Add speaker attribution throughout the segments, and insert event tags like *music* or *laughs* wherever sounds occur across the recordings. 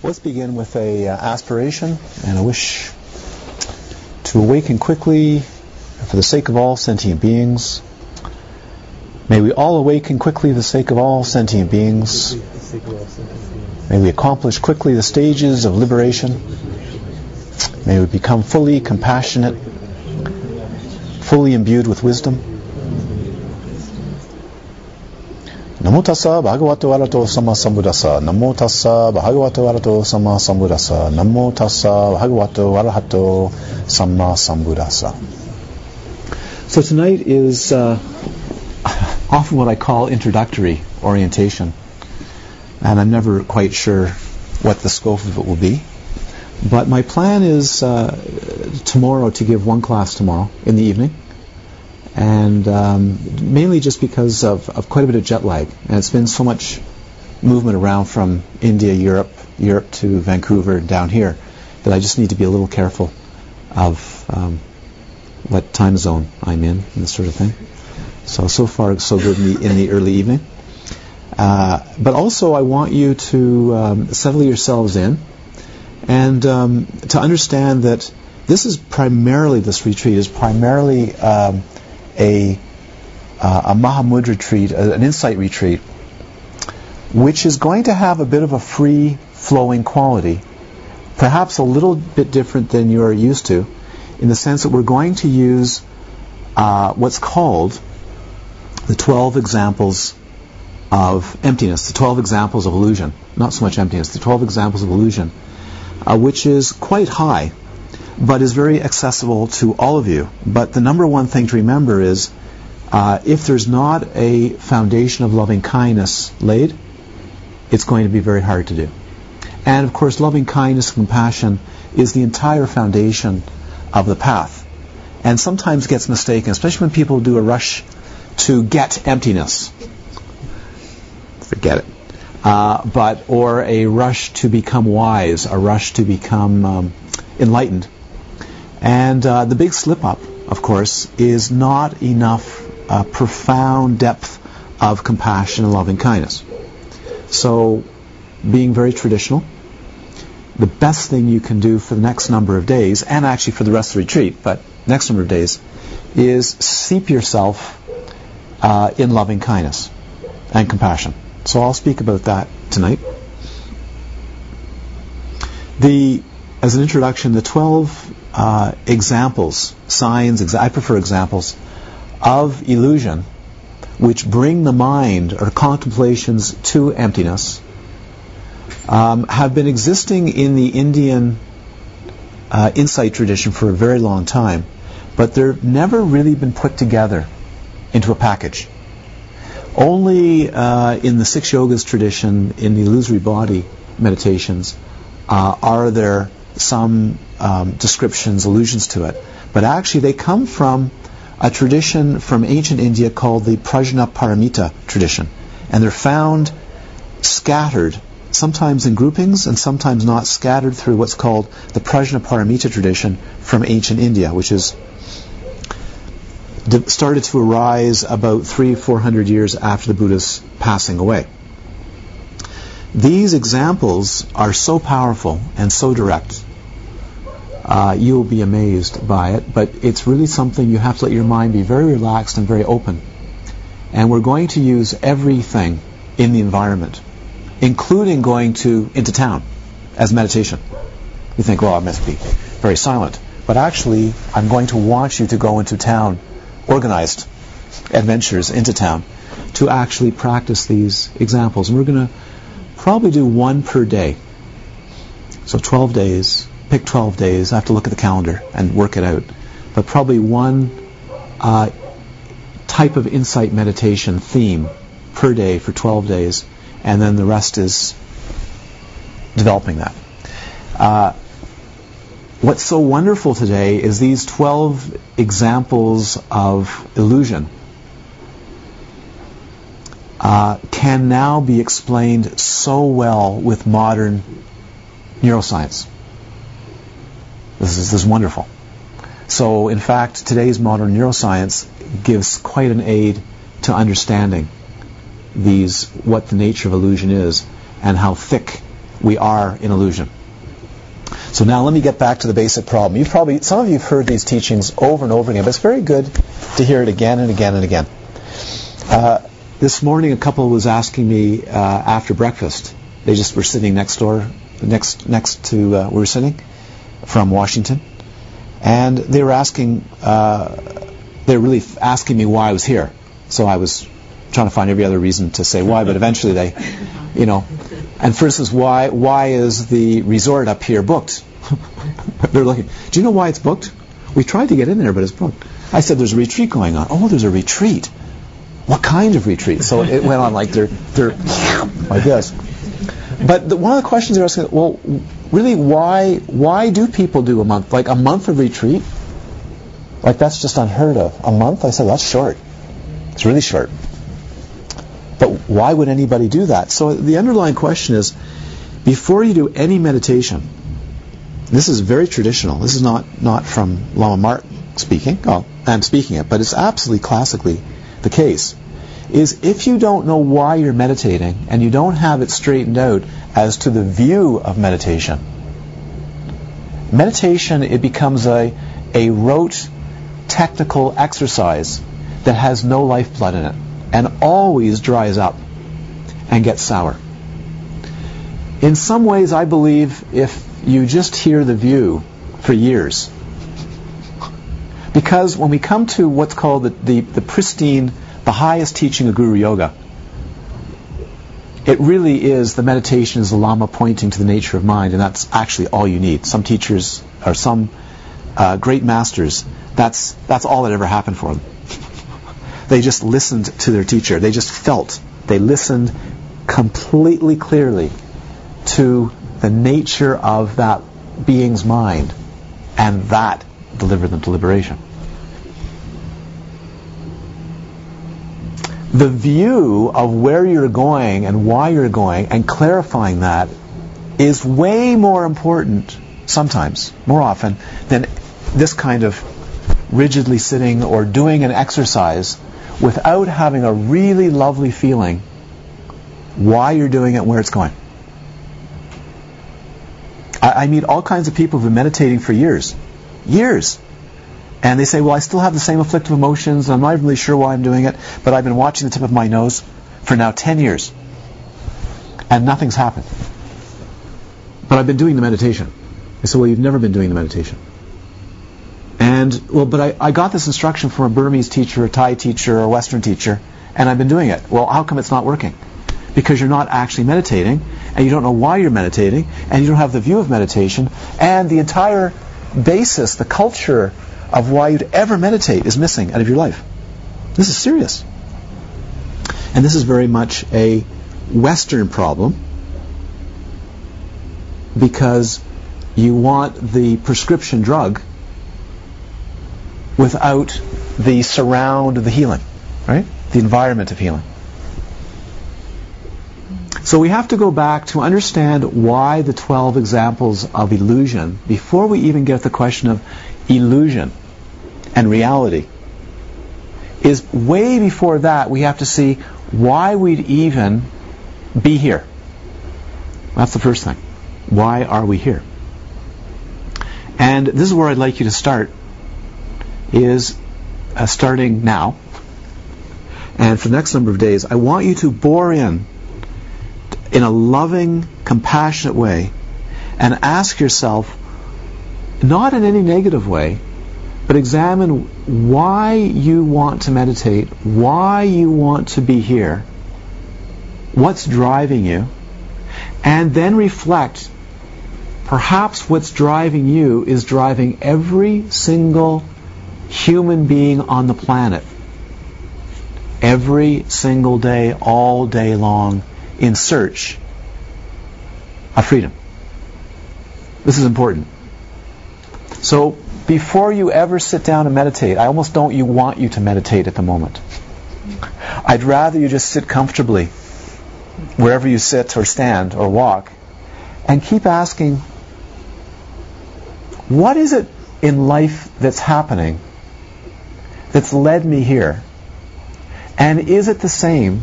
Speaker 1: Let's begin with a uh, aspiration and a wish to awaken quickly for the sake of all sentient beings. May we all awaken quickly for the sake of all sentient beings. May we accomplish quickly the stages of liberation. May we become fully compassionate, fully imbued with wisdom. Namo tassa bhagavato. Namo tassa bhagavato. Namo tassa bhagavato arahato. So tonight is uh, often what I call introductory orientation. And I'm never quite sure what the scope of it will be. But my plan is uh, tomorrow to give one class tomorrow in the evening and um, mainly just because of, of, quite a bit of jet lag. And it's been so much movement around from India, Europe, Europe to Vancouver, down here, that I just need to be a little careful of um, what time zone I'm in and this sort of thing. So so far so good in the, in the early evening. Uh, but also I want you to um, settle yourselves in and um, to understand that this is primarily this retreat is primarily um, a, uh, a Mahamudra retreat, an insight retreat, which is going to have a bit of a free flowing quality, perhaps a little bit different than you're used to, in the sense that we're going to use uh, what's called the 12 examples of emptiness, the 12 examples of illusion, not so much emptiness, the 12 examples of illusion, uh, which is quite high but is very accessible to all of you. But the number one thing to remember is uh, if there's not a foundation of loving kindness laid, it's going to be very hard to do. And of course, loving kindness and compassion is the entire foundation of the path. And sometimes gets mistaken, especially when people do a rush to get emptiness. Forget it. Uh, but or a rush to become wise, a rush to become um, enlightened. And uh, the big slip up, of course, is not enough uh, profound depth of compassion and loving kindness. So, being very traditional, the best thing you can do for the next number of days, and actually for the rest of the retreat, but next number of days, is seep yourself uh, in loving kindness and compassion. So I'll speak about that tonight. The, as an introduction, the 12 uh, examples, signs, exa- I prefer examples, of illusion which bring the mind or contemplations to emptiness um, have been existing in the Indian uh, insight tradition for a very long time, but they've never really been put together into a package. Only uh, in the six yogas tradition, in the illusory body meditations, uh, are there some um, descriptions, allusions to it. But actually, they come from a tradition from ancient India called the Prajnaparamita tradition. And they're found scattered, sometimes in groupings and sometimes not, scattered through what's called the Prajnaparamita tradition from ancient India, which is started to arise about three, four hundred years after the Buddha's passing away. These examples are so powerful and so direct uh, you'll be amazed by it. But it's really something you have to let your mind be very relaxed and very open. And we're going to use everything in the environment, including going to into town as meditation. You think, well, I must be very silent. But actually, I'm going to want you to go into town, organized adventures into town, to actually practice these examples. And we're going to probably do one per day. So 12 days, pick 12 days. I have to look at the calendar and work it out. But probably one uh, type of insight meditation theme per day for 12 days, and then the rest is developing that. Uh, what's so wonderful today is these 12 examples of illusion uh, can now be explained so well with modern neuroscience. This is, this is wonderful. So, in fact, today's modern neuroscience gives quite an aid to understanding these, what the nature of illusion is, and how thick we are in illusion. So now let me get back to the basic problem. You've probably some of you have heard these teachings over and over again, but it's very good to hear it again and again and again. Uh, this morning, a couple was asking me uh, after breakfast. They just were sitting next door, next next to uh, we were sitting from Washington, and they were asking. Uh, they were really asking me why I was here. So I was trying to find every other reason to say why, but eventually they, you know, and for instance, why why is the resort up here booked? *laughs* They're looking. Do you know why it's booked? We tried to get in there, but it's booked. I said there's a retreat going on. Oh, there's a retreat. What kind of retreat? So it went on like they're they're like this. But the, one of the questions they're asking, well, really, why why do people do a month? Like a month of retreat? Like that's just unheard of. A month? I said that's short. It's really short. But why would anybody do that? So the underlying question is, before you do any meditation, this is very traditional. This is not, not from Lama Mark speaking. Well, I'm speaking it, but it's absolutely classically the case. Is if you don't know why you're meditating and you don't have it straightened out as to the view of meditation, meditation it becomes a a rote technical exercise that has no lifeblood in it and always dries up and gets sour. In some ways, I believe if you just hear the view for years, because when we come to what's called the, the, the pristine, the highest teaching of Guru Yoga, it really is the meditation is the Lama pointing to the nature of mind, and that's actually all you need. Some teachers or some uh, great masters, that's that's all that ever happened for them. *laughs* They just listened to their teacher. They just felt. They listened completely clearly to the nature of that being's mind, and that delivered them to liberation. The view of where you're going and why you're going and clarifying that is way more important sometimes, more often, than this kind of rigidly sitting or doing an exercise without having a really lovely feeling why you're doing it and where it's going. I, I meet all kinds of people who've been meditating for years. Years. And they say, well, I still have the same afflictive emotions, and I'm not really sure why I'm doing it, but I've been watching the tip of my nose for now 10 years. And nothing's happened. But I've been doing the meditation. I said, well, you've never been doing the meditation. And, well, but I, I got this instruction from a Burmese teacher, a Thai teacher, a Western teacher, and I've been doing it. Well, how come it's not working? Because you're not actually meditating, and you don't know why you're meditating, and you don't have the view of meditation, and the entire basis, the culture of why you'd ever meditate is missing out of your life. This is serious. And this is very much a Western problem because you want the prescription drug without the surround of the healing, right? The environment of healing. So we have to go back to understand why the 12 examples of illusion before we even get the question of illusion and reality. Is way before that we have to see why we'd even be here. That's the first thing. Why are we here? And this is where I'd like you to start is uh, starting now and for the next number of days, I want you to bore in in a loving, compassionate way and ask yourself, not in any negative way, but examine why you want to meditate, why you want to be here, what's driving you, and then reflect perhaps what's driving you is driving every single human being on the planet every single day, all day long, in search of freedom. This is important. So before you ever sit down and meditate, I almost don't you want you to meditate at the moment. I'd rather you just sit comfortably wherever you sit or stand or walk and keep asking, what is it in life that's happening that's led me here? And is it the same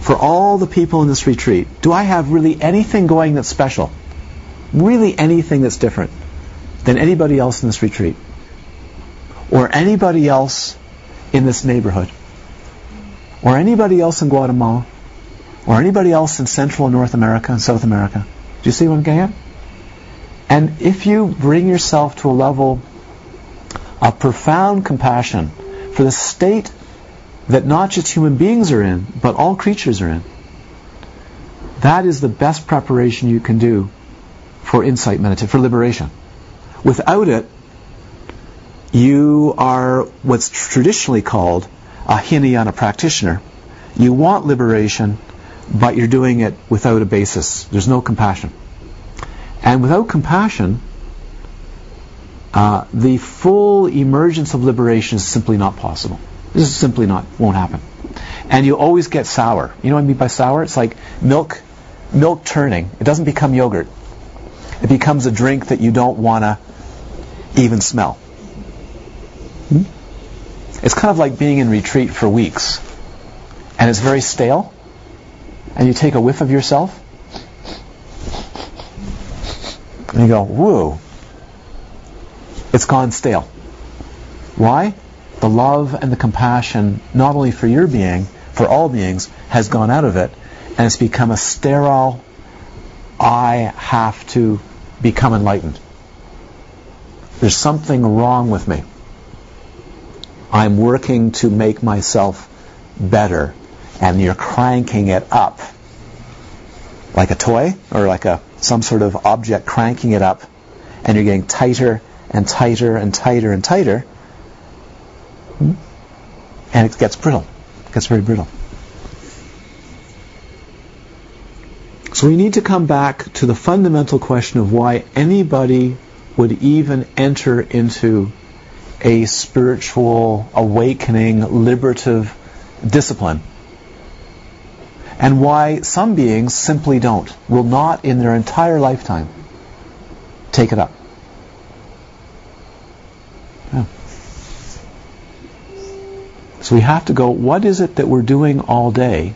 Speaker 1: for all the people in this retreat, do I have really anything going that's special? Really anything that's different than anybody else in this retreat? Or anybody else in this neighborhood? Or anybody else in Guatemala? Or anybody else in Central and North America and South America? Do you see what I'm getting at? And if you bring yourself to a level of profound compassion for the state that not just human beings are in, but all creatures are in. That is the best preparation you can do for insight meditation, for liberation. Without it, you are what's traditionally called a Hinayana practitioner. You want liberation, but you're doing it without a basis. There's no compassion. And without compassion, uh, the full emergence of liberation is simply not possible. This is simply not won't happen. And you always get sour. You know what I mean by sour? It's like milk milk turning. It doesn't become yogurt. It becomes a drink that you don't want to even smell. Hmm? It's kind of like being in retreat for weeks. And it's very stale. And you take a whiff of yourself. And you go, whoa. It's gone stale. Why? the love and the compassion, not only for your being, for all beings, has gone out of it, and it's become a sterile, I have to become enlightened. There's something wrong with me. I'm working to make myself better, and you're cranking it up like a toy or like a some sort of object cranking it up, and you're getting tighter and tighter and tighter and tighter? And it gets brittle. It gets very brittle. So we need to come back to the fundamental question of why anybody would even enter into a spiritual, awakening, liberative discipline. And why some beings simply don't, will not in their entire lifetime take it up. Yeah. So we have to go, what is it that we're doing all day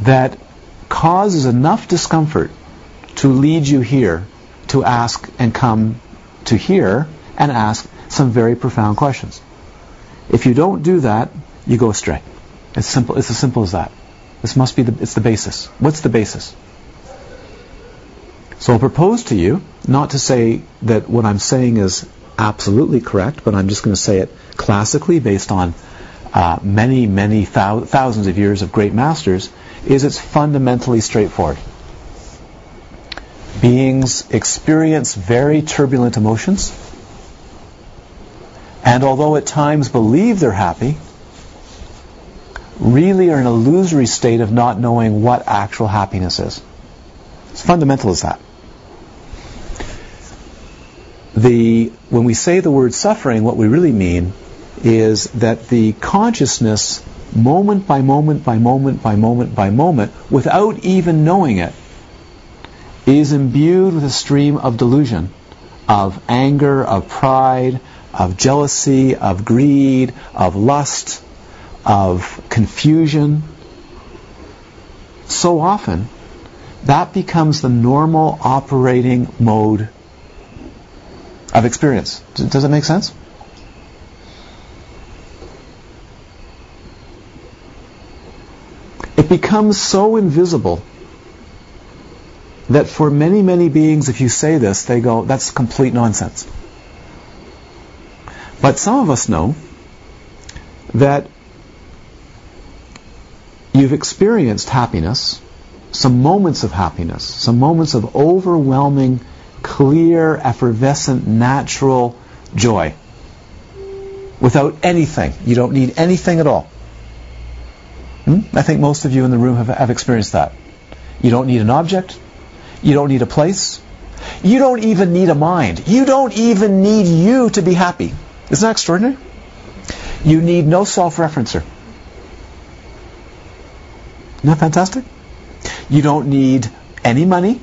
Speaker 1: that causes enough discomfort to lead you here to ask and come to here and ask some very profound questions. If you don't do that, you go astray. It's simple. It's as simple as that. This must be the. It's the basis. What's the basis? So I'll propose to you not to say that what I'm saying is absolutely correct, but I'm just going to say it classically based on uh, many, many thou- thousands of years of great masters, is it's fundamentally straightforward. Beings experience very turbulent emotions, and although at times believe they're happy, really are in an illusory state of not knowing what actual happiness is. It's fundamental as that the when we say the word suffering, what we really mean is that the consciousness, moment by moment by moment by moment by moment, without even knowing it, is imbued with a stream of delusion, of anger, of pride, of jealousy, of greed, of lust, of confusion. So often, that becomes the normal operating mode of experience. Does that make sense? It becomes so invisible that for many, many beings, if you say this, they go, that's complete nonsense. But some of us know that you've experienced happiness, some moments of happiness, some moments of overwhelming clear, effervescent, natural joy. Without anything. You don't need anything at all. Hmm? I think most of you in the room have, have experienced that. You don't need an object. You don't need a place. You don't even need a mind. You don't even need you to be happy. Isn't that extraordinary? You need no self-referencer. Isn't that fantastic? You don't need any money.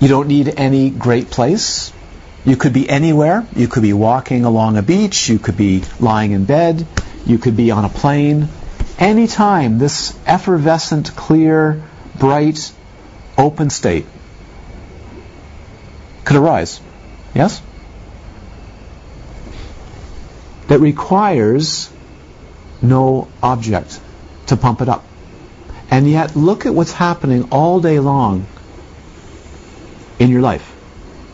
Speaker 1: You don't need any great place. You could be anywhere. You could be walking along a beach. You could be lying in bed. You could be on a plane. Anytime this effervescent, clear, bright, open state could arise. Yes? That requires no object to pump it up. And yet, look at what's happening all day long in your life,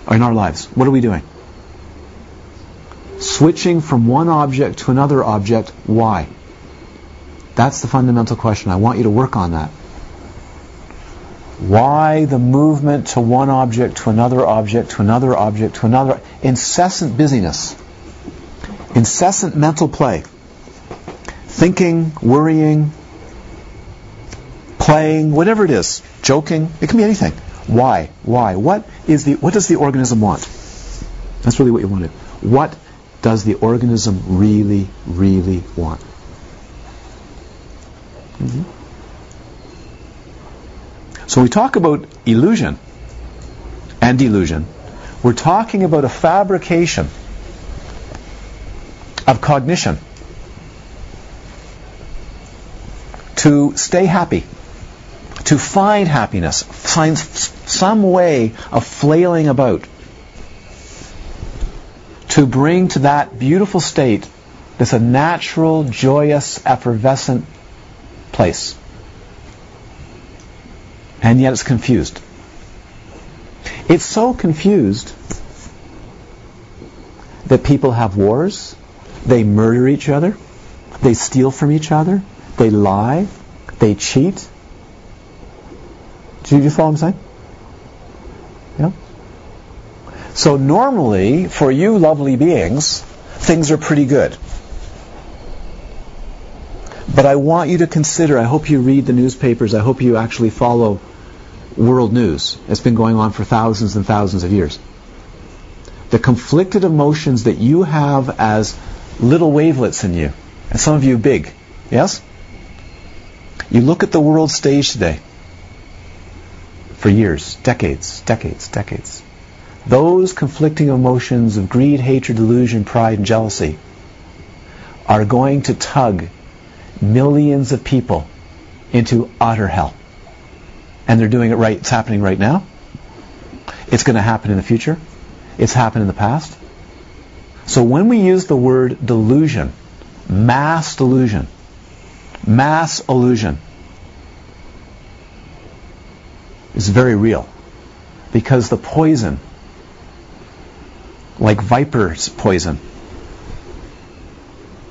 Speaker 1: or in our lives. What are we doing? Switching from one object to another object. Why? That's the fundamental question. I want you to work on that. Why the movement to one object to another object to another object to another? Incessant busyness. Incessant mental play. Thinking, worrying, playing, whatever it is, joking. It can be anything. Why? Why? What is the what does the organism want? That's really what you wanted. What does the organism really, really want? Mm-hmm. So we talk about illusion and delusion. We're talking about a fabrication of cognition to stay happy, to find happiness, find some way of flailing about to bring to that beautiful state that's a natural, joyous, effervescent place and yet it's confused. It's so confused that people have wars, they murder each other, they steal from each other, they lie, they cheat. Do you follow what I'm saying? Yeah? So normally, for you lovely beings, things are pretty good. But I want you to consider, I hope you read the newspapers, I hope you actually follow world news. It's been going on for thousands and thousands of years. The conflicted emotions that you have as little wavelets in you, and some of you big, yes? You look at the world stage today for years, decades, decades, decades. Those conflicting emotions of greed, hatred, delusion, pride, and jealousy are going to tug millions of people into utter hell and they're doing it right. It's happening right now. It's going to happen in the future. It's happened in the past. So when we use the word delusion, mass delusion, mass illusion, is very real. Because the poison, like viper's poison,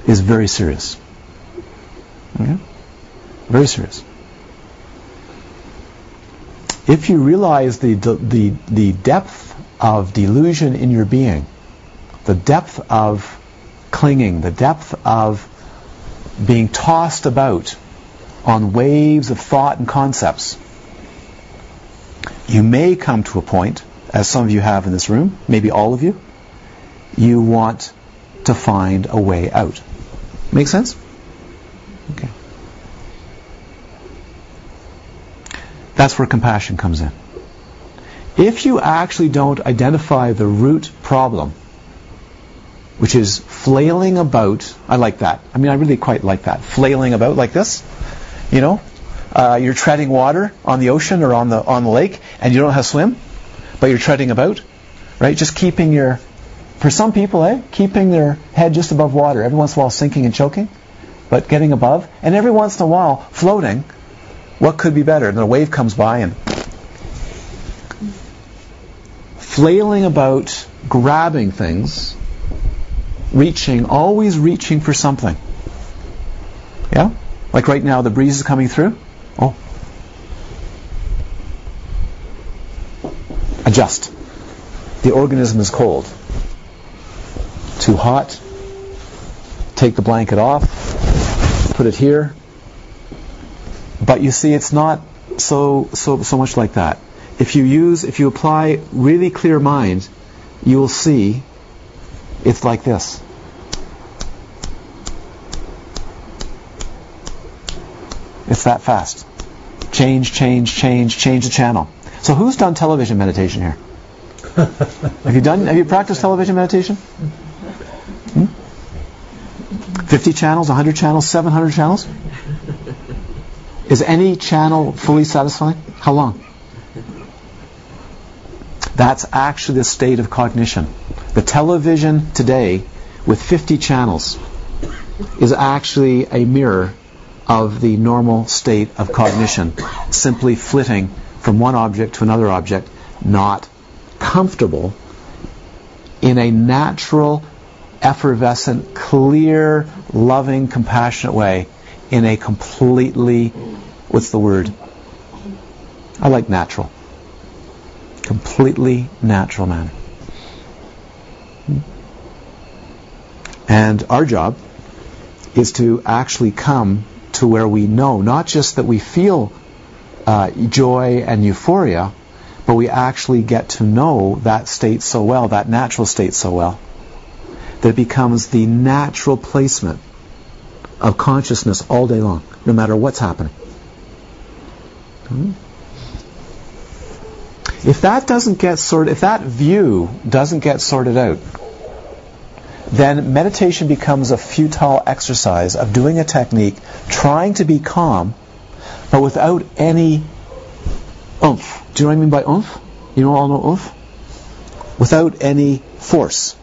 Speaker 1: is very serious. Okay? Very serious if you realize the, the, the depth of delusion in your being, the depth of clinging, the depth of being tossed about on waves of thought and concepts, you may come to a point, as some of you have in this room, maybe all of you, you want to find a way out. Make sense? Okay. That's where compassion comes in. If you actually don't identify the root problem, which is flailing about, I like that. I mean, I really quite like that. Flailing about like this, you know, uh, you're treading water on the ocean or on the on the lake, and you don't know how to swim, but you're treading about, right? Just keeping your, for some people, eh, keeping their head just above water. Every once in a while, sinking and choking, but getting above, and every once in a while, floating what could be better? And a wave comes by and flailing about, grabbing things, reaching, always reaching for something. Yeah? Like right now, the breeze is coming through. Oh. Adjust. The organism is cold. Too hot. Take the blanket off. Put it here. But you see, it's not so so so much like that. If you use, if you apply really clear mind, you will see it's like this. It's that fast. Change, change, change, change the channel. So who's done television meditation here? *laughs* have you done? Have you practiced television meditation? Hmm? 50 channels, 100 channels, 700 channels? Is any channel fully satisfying? How long? That's actually the state of cognition. The television today with 50 channels is actually a mirror of the normal state of cognition, simply flitting from one object to another object, not comfortable in a natural, effervescent, clear, loving, compassionate way, in a completely, what's the word? I like natural completely natural manner. And our job is to actually come to where we know, not just that we feel uh, joy and euphoria, but we actually get to know that state so well, that natural state so well, that becomes the natural placement of consciousness all day long, no matter what's happening. Hmm? If that doesn't get sorted, if that view doesn't get sorted out, then meditation becomes a futile exercise of doing a technique, trying to be calm, but without any oomph. Do you know what I mean by oomph? You know all know oomph? Without any force.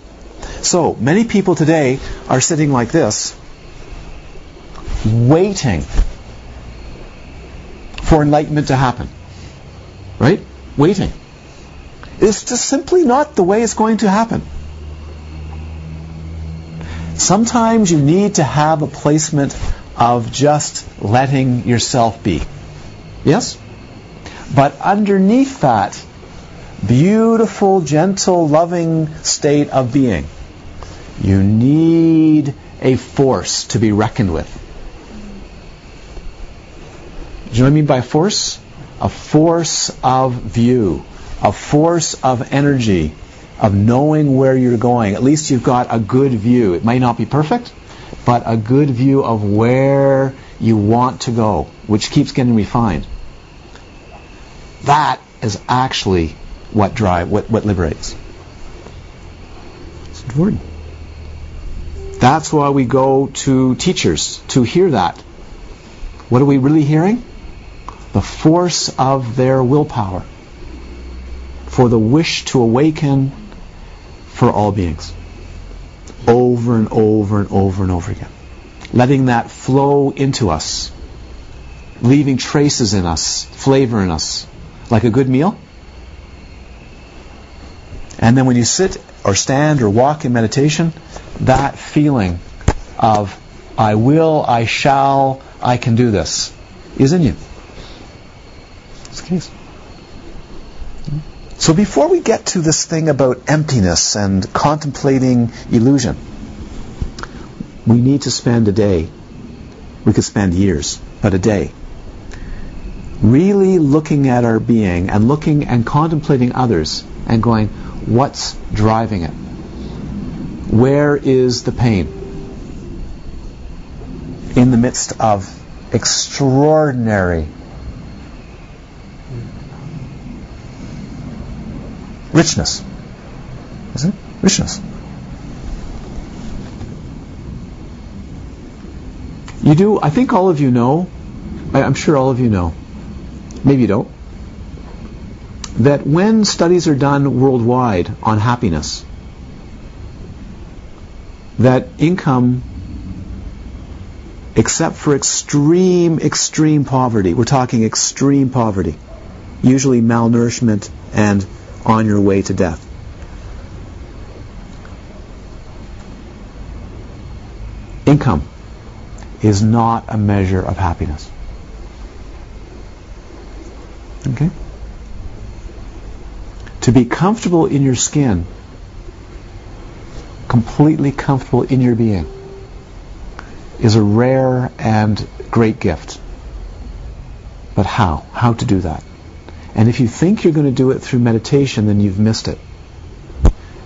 Speaker 1: So, many people today are sitting like this, waiting for enlightenment to happen. Right? waiting. It's just simply not the way it's going to happen. Sometimes you need to have a placement of just letting yourself be. Yes? But underneath that beautiful, gentle, loving state of being, you need a force to be reckoned with. Do you know what I mean by force? a force of view, a force of energy, of knowing where you're going. At least you've got a good view. It may not be perfect, but a good view of where you want to go, which keeps getting refined. That is actually what drive what, what liberates. It's important. That's why we go to teachers to hear that. What are we really hearing? the force of their willpower for the wish to awaken for all beings. Over and over and over and over again. Letting that flow into us, leaving traces in us, flavor in us, like a good meal. And then when you sit or stand or walk in meditation, that feeling of I will, I shall, I can do this is in you case. So before we get to this thing about emptiness and contemplating illusion, we need to spend a day. We could spend years, but a day. Really looking at our being and looking and contemplating others and going, what's driving it? Where is the pain? In the midst of extraordinary richness. Isn't it? Richness. You do, I think all of you know, I'm sure all of you know, maybe you don't, that when studies are done worldwide on happiness, that income, except for extreme, extreme poverty, we're talking extreme poverty, usually malnourishment and on your way to death. Income is not a measure of happiness. Okay? To be comfortable in your skin, completely comfortable in your being, is a rare and great gift. But how? How to do that? And if you think you're going to do it through meditation, then you've missed it.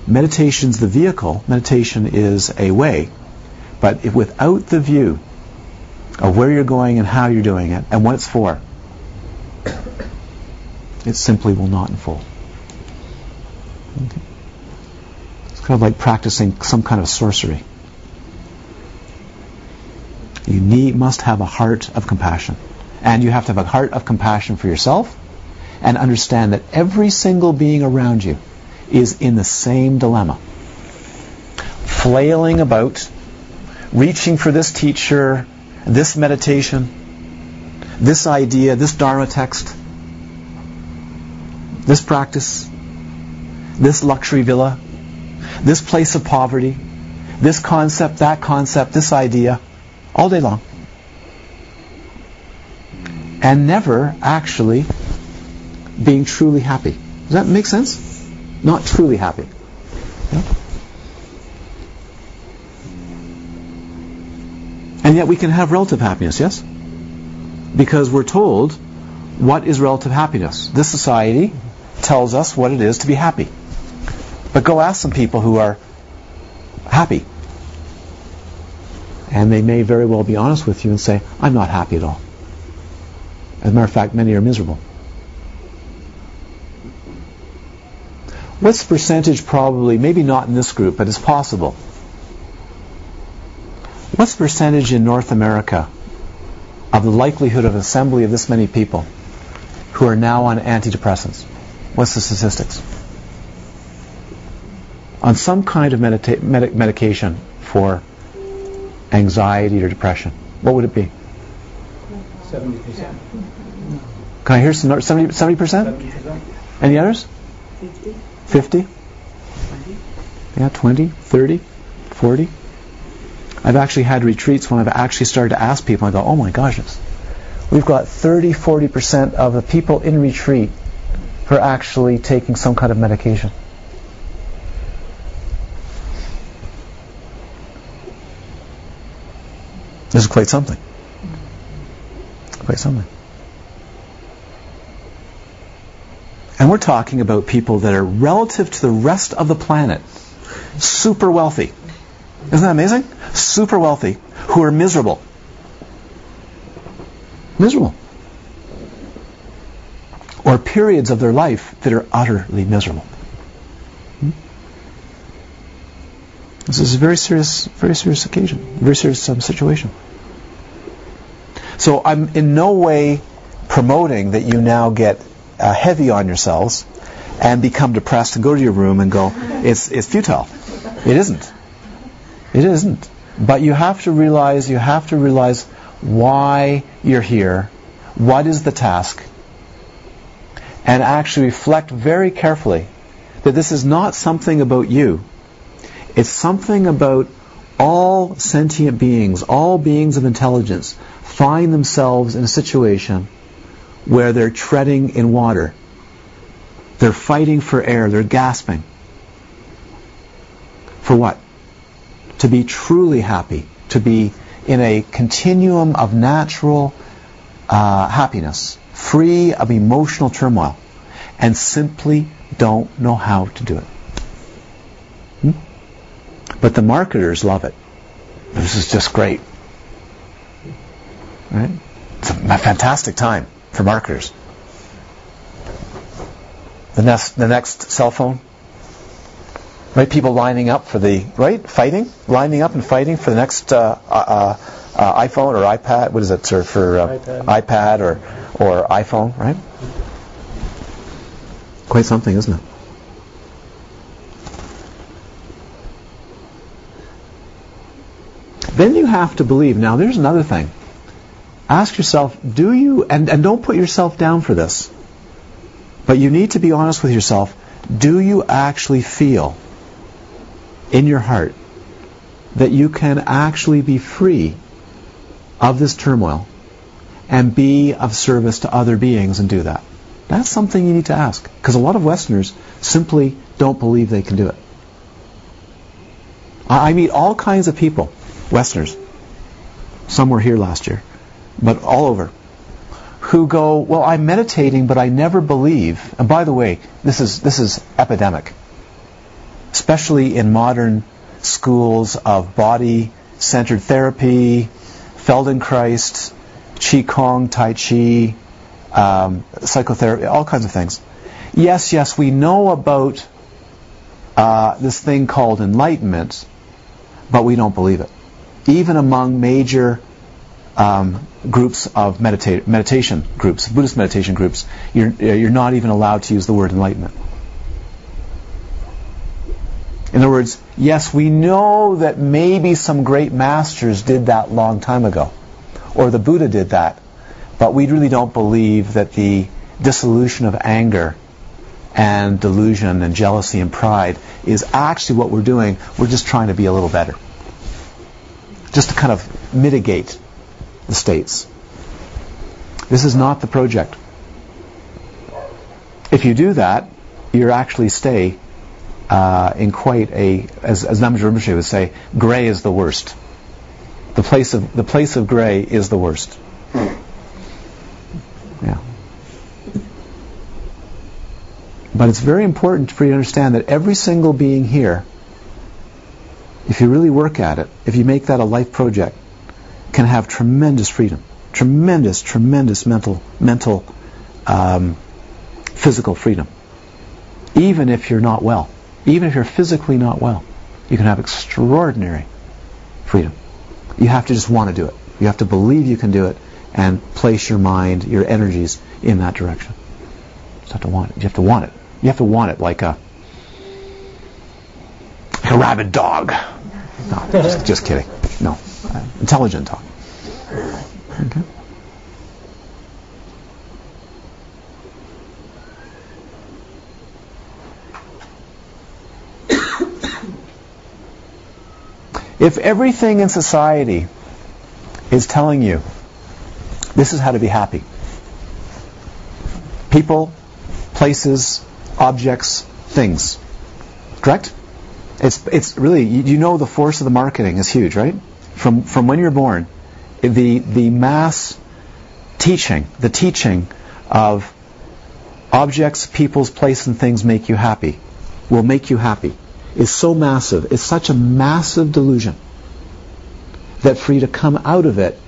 Speaker 1: Meditation's the vehicle. Meditation is a way. But if without the view of where you're going and how you're doing it and what it's for, it simply will not unfold. Okay. It's kind of like practicing some kind of sorcery. You need, must have a heart of compassion. And you have to have a heart of compassion for yourself and understand that every single being around you is in the same dilemma. Flailing about, reaching for this teacher, this meditation, this idea, this Dharma text, this practice, this luxury villa, this place of poverty, this concept, that concept, this idea, all day long. And never actually being truly happy. Does that make sense? Not truly happy. Yeah? And yet we can have relative happiness, yes? Because we're told what is relative happiness. This society tells us what it is to be happy. But go ask some people who are happy. And they may very well be honest with you and say, I'm not happy at all. As a matter of fact, many are miserable. What's the percentage probably, maybe not in this group, but it's possible. What's the percentage in North America of the likelihood of assembly of this many people who are now on antidepressants? What's the statistics? On some kind of medita- med- medication for anxiety or depression, what would it be?
Speaker 2: 70%.
Speaker 1: Can I hear some 70, 70%?
Speaker 2: 70%.
Speaker 1: Any others? 50? Fifty. Yeah, 20, 30, 40. I've actually had retreats when I've actually started to ask people, I go, oh my gosh, we've got 30, 40% of the people in retreat who are actually taking some kind of medication. This is quite something. Quite something. And we're talking about people that are relative to the rest of the planet super wealthy. Isn't that amazing? Super wealthy who are miserable. Miserable. Or periods of their life that are utterly miserable. Hmm? This is a very serious, very serious occasion, very serious um, situation. So I'm in no way promoting that you now get uh, heavy on yourselves and become depressed and go to your room and go, it's, it's futile. It isn't. It isn't. But you have to realize, you have to realize why you're here, what is the task, and actually reflect very carefully that this is not something about you. It's something about all sentient beings, all beings of intelligence find themselves in a situation where they're treading in water. They're fighting for air. They're gasping. For what? To be truly happy. To be in a continuum of natural uh, happiness, free of emotional turmoil, and simply don't know how to do it. But the marketers love it. This is just great. Right? It's a fantastic time for marketers. The next, the next cell phone, right? People lining up for the right fighting, lining up and fighting for the next uh, uh, uh, iPhone or iPad. What is it, sir? For uh,
Speaker 2: iPad.
Speaker 1: iPad or or iPhone, right? Quite something, isn't it? Then you have to believe. Now, there's another thing. Ask yourself, do you, and, and don't put yourself down for this, but you need to be honest with yourself. Do you actually feel in your heart that you can actually be free of this turmoil and be of service to other beings and do that? That's something you need to ask. Because a lot of Westerners simply don't believe they can do it. I I meet all kinds of people, Westerners. Some were here last year, but all over, who go, well, I'm meditating, but I never believe. And by the way, this is this is epidemic, especially in modern schools of body-centered therapy, Feldenkrais, Qigong, Tai Chi, um, psychotherapy, all kinds of things. Yes, yes, we know about uh, this thing called enlightenment, but we don't believe it. Even among major um, groups of medita- meditation groups, Buddhist meditation groups, you're, you're not even allowed to use the word enlightenment. In other words, yes, we know that maybe some great masters did that long time ago, or the Buddha did that, but we really don't believe that the dissolution of anger and delusion and jealousy and pride is actually what we're doing. We're just trying to be a little better. Just to kind of mitigate the states. This is not the project. If you do that, you actually stay uh, in quite a, as, as Namgyal Rinpoche would say, gray is the worst. The place of the place of gray is the worst. Yeah. But it's very important for you to understand that every single being here, if you really work at it, if you make that a life project, can have tremendous freedom, tremendous, tremendous mental, mental, um, physical freedom. Even if you're not well, even if you're physically not well, you can have extraordinary freedom. You have to just want to do it. You have to believe you can do it and place your mind, your energies in that direction. You have to want it. You have to want it. You have to want it like a like a rabid dog. No, just, just kidding. No, intelligent dog. Okay. If everything in society is telling you this is how to be happy, people, places, objects, things, correct? It's, it's really, you, know the force of the marketing is huge, right? From, from when you're born, the, the mass teaching, the teaching of objects, peoples, place, and things make you happy, will make you happy is so massive, it's such a massive delusion that for you to come out of it,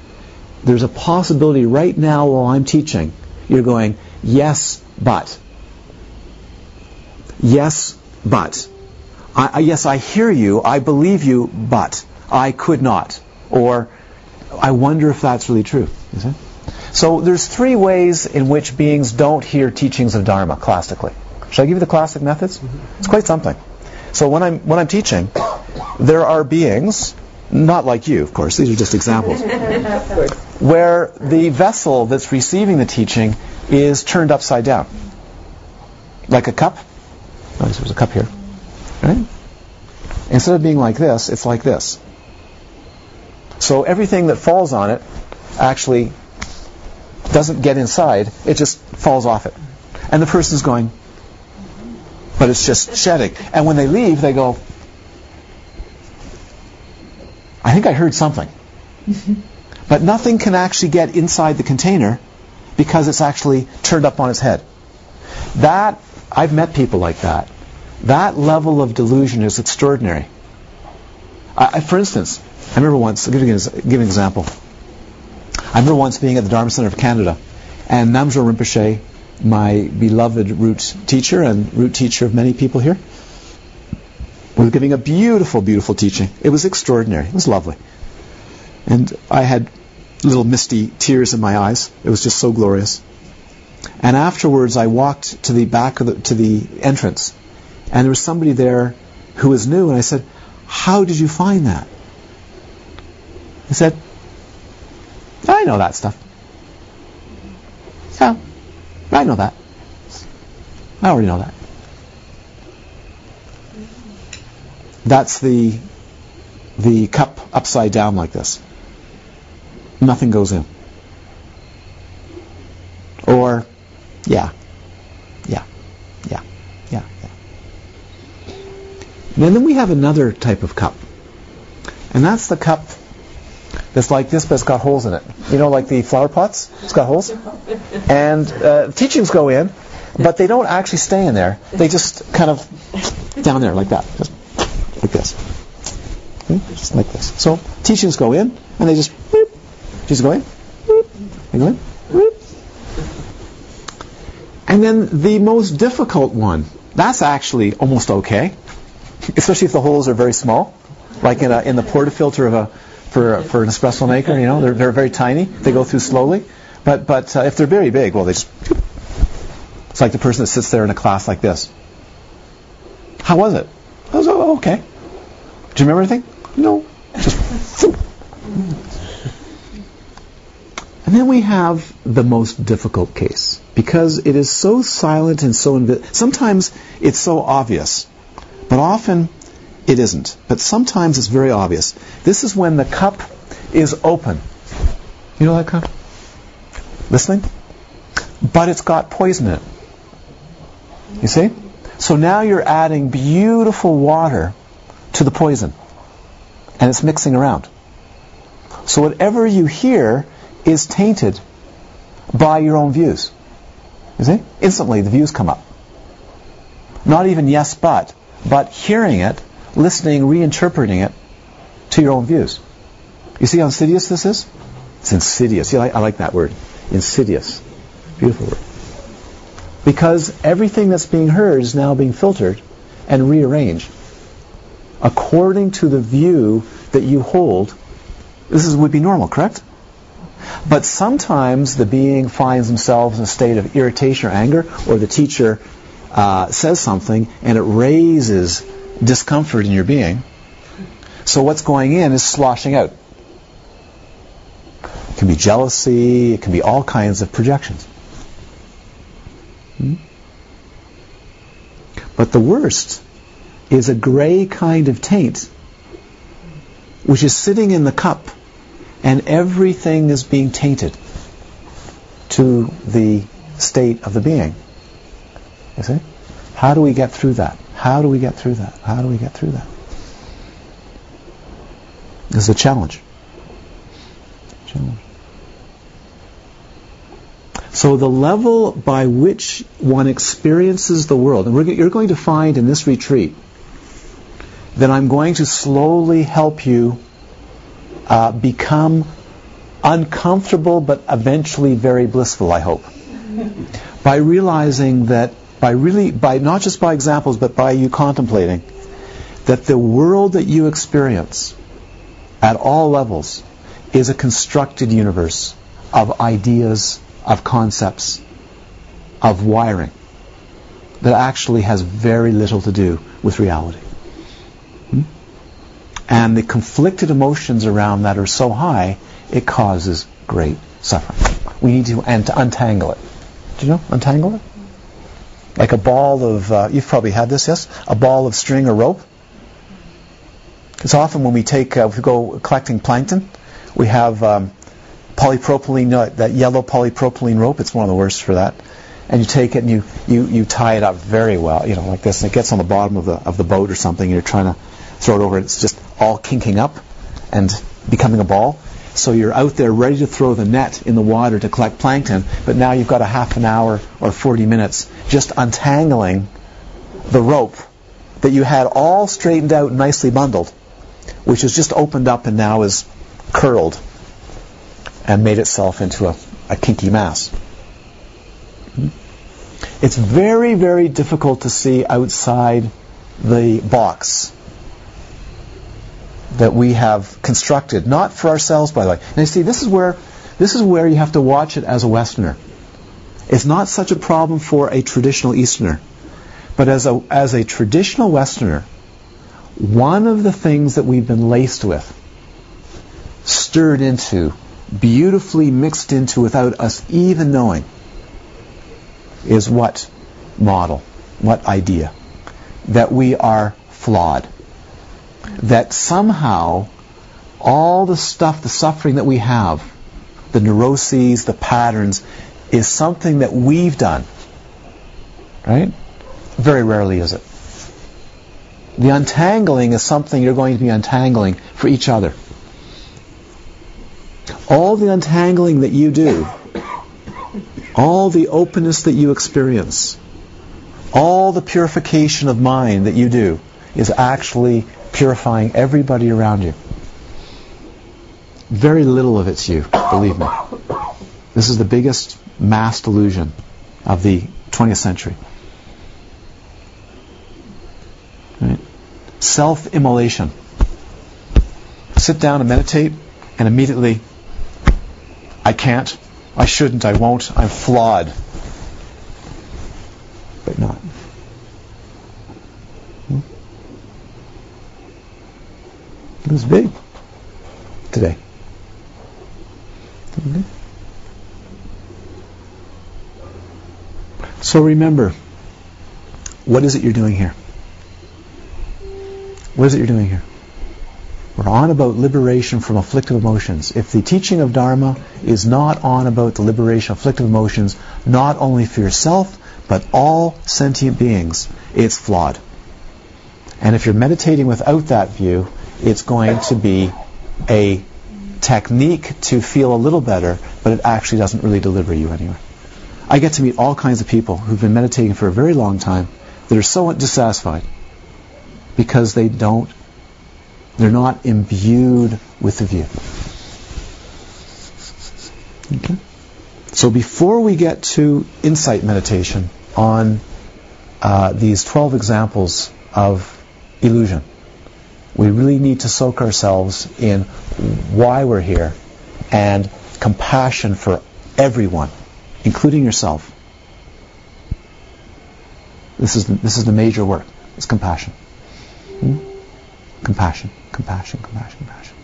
Speaker 1: there's a possibility right now while I'm teaching, you're going, yes, but. Yes, but. I, yes, I hear you, I believe you, but I could not. Or I wonder if that's really true. So there's three ways in which beings don't hear teachings of Dharma classically. Should I give you the classic methods? It's quite something. So when I'm when I'm teaching, there are beings, not like you, of course. These are just examples, *laughs* where the vessel that's receiving the teaching is turned upside down, like a cup. Notice there's a cup here, right? Instead of being like this, it's like this. So everything that falls on it actually doesn't get inside; it just falls off it, and the person's going but it's just shedding. And when they leave, they go, I think I heard something. *laughs* but nothing can actually get inside the container because it's actually turned up on its head. That, I've met people like that. That level of delusion is extraordinary. I, for instance, I remember once, I'll give you, give an example. I remember once being at the Dharma Center of Canada, and Namgyal Rinpoche my beloved root teacher and root teacher of many people here, was giving a beautiful, beautiful teaching. It was extraordinary. It was lovely. And I had little misty tears in my eyes. It was just so glorious. And afterwards, I walked to the back of the, to the entrance, and there was somebody there who was new, and I said, "How did you find that?" He said, "I know that stuff." Yeah, I know that. I already know that. That's the the cup upside down like this. Nothing goes in. Or, yeah, yeah, yeah, yeah. And then we have another type of cup. And that's the cup that's like this, but it's got holes in it. You know, like the flower pots? It's got holes. And uh, teachings go in, but they don't actually stay in there. They just kind of down there like that, just like this, okay? just like this. So teachings go in, and they just just go in, whoop, they go in. And then the most difficult one, that's actually almost okay, especially if the holes are very small, like in a in the portafilter of a for for an espresso maker. You know, they're they're very tiny. They go through slowly. But but uh, if they're very big, well, they just. It's like the person that sits there in a class like this. How was it? I was oh, okay. Do you remember anything? No. Just. And then we have the most difficult case because it is so silent and so invi- sometimes it's so obvious, but often it isn't. But sometimes it's very obvious. This is when the cup is open. You know that cup? Listening? But it's got poison in it. You see? So now you're adding beautiful water to the poison. And it's mixing around. So whatever you hear is tainted by your own views. You see? Instantly the views come up. Not even yes but, but hearing it, listening, reinterpreting it to your own views. You see how insidious this is? It's insidious. See, I like that word. Insidious. Beautiful word. Because everything that's being heard is now being filtered and rearranged according to the view that you hold. This is, would be normal, correct? But sometimes the being finds themselves in a state of irritation or anger, or the teacher uh, says something and it raises discomfort in your being. So what's going in is sloshing out. It can be jealousy, it can be all kinds of projections. Hmm? But the worst is a gray kind of taint, which is sitting in the cup and everything is being tainted to the state of the being. You see? How do we get through that? How do we get through that? How do we get through that? Is a challenge. Challenge. So the level by which one experiences the world, and you're going to find in this retreat that I'm going to slowly help you uh, become uncomfortable but eventually very blissful, I hope. *laughs* by realizing that, by really, by not just by examples, but by you contemplating, that the world that you experience at all levels is a constructed universe of ideas, of concepts, of wiring that actually has very little to do with reality. Hmm? And the conflicted emotions around that are so high, it causes great suffering. We need to untangle it. Do you know untangle it? Like a ball of, uh, you've probably had this, yes? A ball of string or rope. It's often when we take, uh, if we go collecting plankton, we have um, polypropylene, uh, that yellow polypropylene rope. It's one of the worst for that. And you take it and you, you, you tie it up very well, you know, like this, and it gets on the bottom of the of the boat or something. And you're trying to throw it over. It's just all kinking up and becoming a ball. So you're out there ready to throw the net in the water to collect plankton, but now you've got a half an hour or 40 minutes just untangling the rope that you had all straightened out, nicely bundled, which has just opened up and now is curled and made itself into a, a kinky mass. It's very, very difficult to see outside the box that we have constructed, not for ourselves, by the way. And you see, this is where this is where you have to watch it as a Westerner. It's not such a problem for a traditional Easterner, but as a as a traditional Westerner, one of the things that we've been laced with, stirred into, beautifully mixed into without us even knowing, is what model, what idea, that we are flawed that somehow all the stuff, the suffering that we have, the neuroses, the patterns, is something that we've done. Right? Very rarely is it. The untangling is something you're going to be untangling for each other. All the untangling that you do, all the openness that you experience, all the purification of mind that you do is actually purifying everybody around you. Very little of it's you, believe me. This is the biggest mass delusion of the 20th century. Right? Self-immolation. sit down and meditate, and immediately, I can't, I shouldn't, I won't, I'm flawed. But not. It was big today. Okay. So remember, what is it you're doing here? What is it you're doing here? We're on about liberation from afflictive emotions. If the teaching of Dharma is not on about the liberation of afflictive emotions, not only for yourself, but all sentient beings, it's flawed. And if you're meditating without that view, it's going to be a technique to feel a little better, but it actually doesn't really deliver you anywhere. I get to meet all kinds of people who've been meditating for a very long time that are so dissatisfied because they don't, they're not imbued with the view. Okay? So before we get to insight meditation on uh, these 12 examples of illusion, we really need to soak ourselves in why we're here and compassion for everyone, including yourself. This is the, this is the major work. It's compassion. Hmm? Compassion, compassion, compassion, compassion.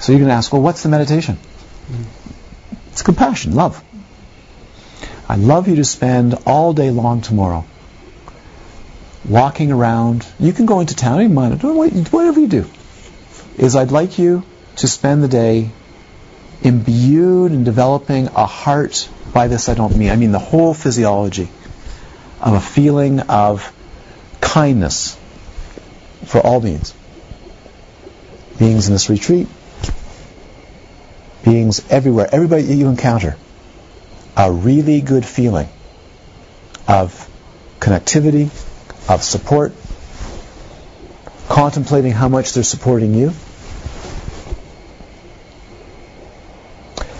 Speaker 1: So you're going to ask, well, what's the meditation? It's compassion, love. I love you to spend all day long tomorrow walking around. You can go into town, you mind whatever you do. Is I'd like you to spend the day imbued in developing a heart. By this, I don't mean I mean the whole physiology of a feeling of kindness for all beings. Beings in this retreat, beings everywhere, everybody that you encounter, a really good feeling of connectivity, of support, contemplating how much they're supporting you.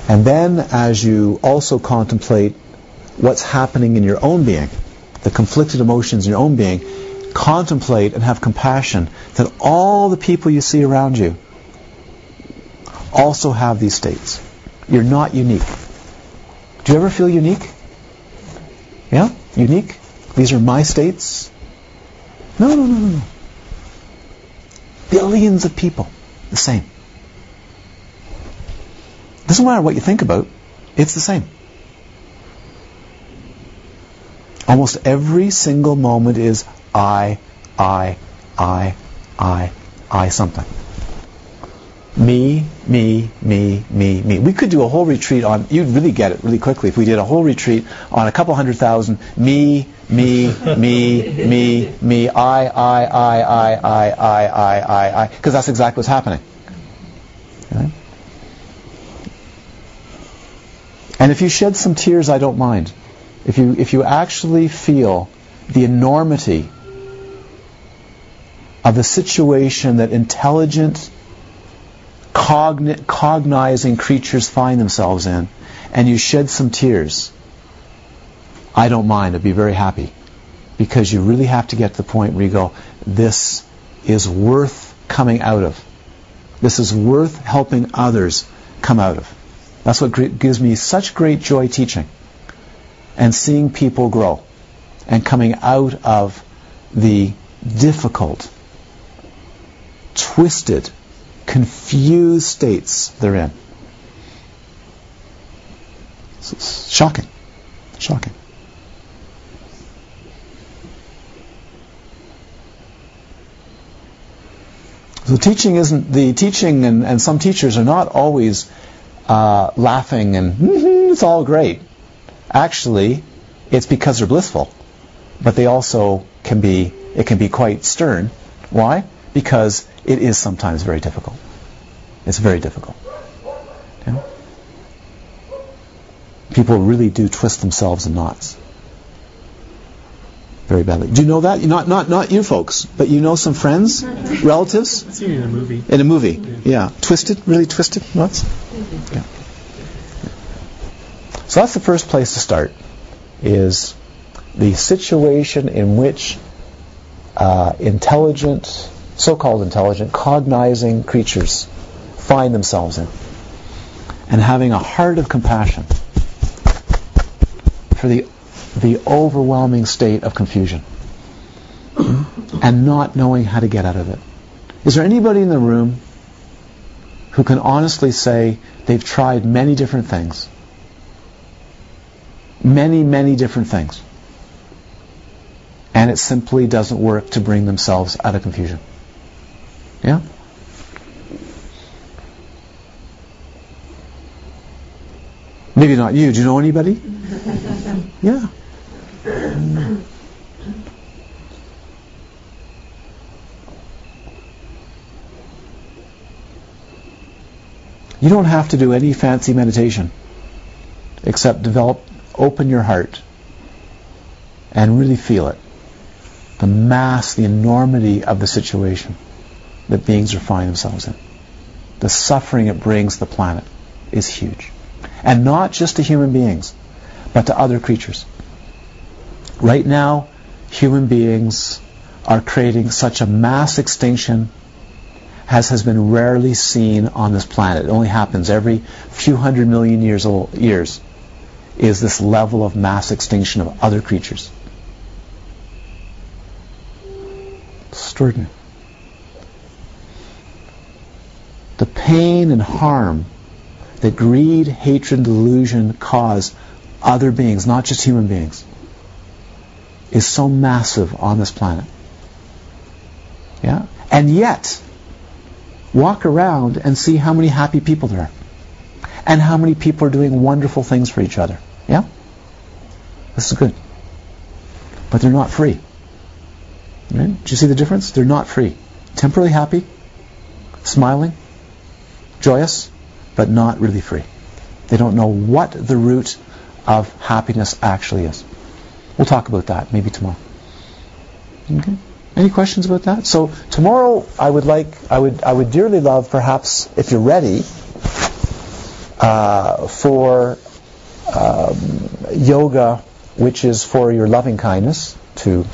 Speaker 1: And then as you also contemplate what's happening in your own being, the conflicted emotions in your own being, contemplate and have compassion that all the people you see around you also have these states. You're not unique. Do you ever feel unique? Yeah? Unique? These are my states. No, no, no, no, no. Billions of people, the same. Doesn't matter what you think about, it's the same. Almost every single moment is I, I, I, I, I something. Me, me, me, me, me. We could do a whole retreat on, you'd really get it really quickly if we did a whole retreat on a couple hundred thousand me, me, me, me, me, I, I, I, I, I, I, I, I, I, because that's exactly what's happening. And if you shed some tears, I don't mind. If you, if you actually feel the enormity of the situation that intelligent, cogni- cognizing creatures find themselves in, and you shed some tears, I don't mind. I'd be very happy. Because you really have to get to the point where you go, this is worth coming out of. This is worth helping others come out of. That's what gives me such great joy teaching and seeing people grow and coming out of the difficult, twisted, confused states they're in. It's shocking. Shocking. So teaching isn't the teaching, and, and some teachers are not always uh, laughing and mm-hmm, it's all great. Actually, it's because they're blissful, but they also can be it can be quite stern. Why? Because it is sometimes very difficult. It's very difficult. Yeah? People really do twist themselves in knots very badly. Do you know that? Not not not you folks, but you know some friends, relatives.
Speaker 2: I've seen it in a movie.
Speaker 1: In a movie, yeah. Twisted, really twisted knots. Yeah. So that's the first place to start. Is the situation in which uh, intelligent, so-called intelligent, cognizing creatures find themselves in. And having a heart of compassion for the, the overwhelming state of confusion and not knowing how to get out of it. Is there anybody in the room who can honestly say they've tried many different things? Many, many different things. And it simply doesn't work to bring themselves out of confusion. Yeah? Maybe not you. Do you know anybody? *laughs* yeah. You don't have to do any fancy meditation except develop, open your heart and really feel it. The mass, the enormity of the situation that beings are finding themselves in. The suffering it brings the planet is huge. And not just to human beings, but to other creatures. Right now, human beings are creating such a mass extinction as has been rarely seen on this planet. It only happens every few hundred million years old, years is this level of mass extinction of other creatures. Extraordinary. The pain and harm that greed, hatred, and delusion cause other beings, not just human beings, is so massive on this planet. Yeah? And yet, walk around and see how many happy people there are. And how many people are doing wonderful things for each other. Yeah? This is good. But they're not free. Right? Do you see the difference? They're not free. Temporarily happy, smiling, joyous, but not really free. They don't know what the root of happiness actually is. We'll talk about that maybe tomorrow. Okay. Any questions about that? So tomorrow, I would like, I would, I would dearly love, perhaps, if you're ready, uh, for um, yoga, which is for your loving kindness to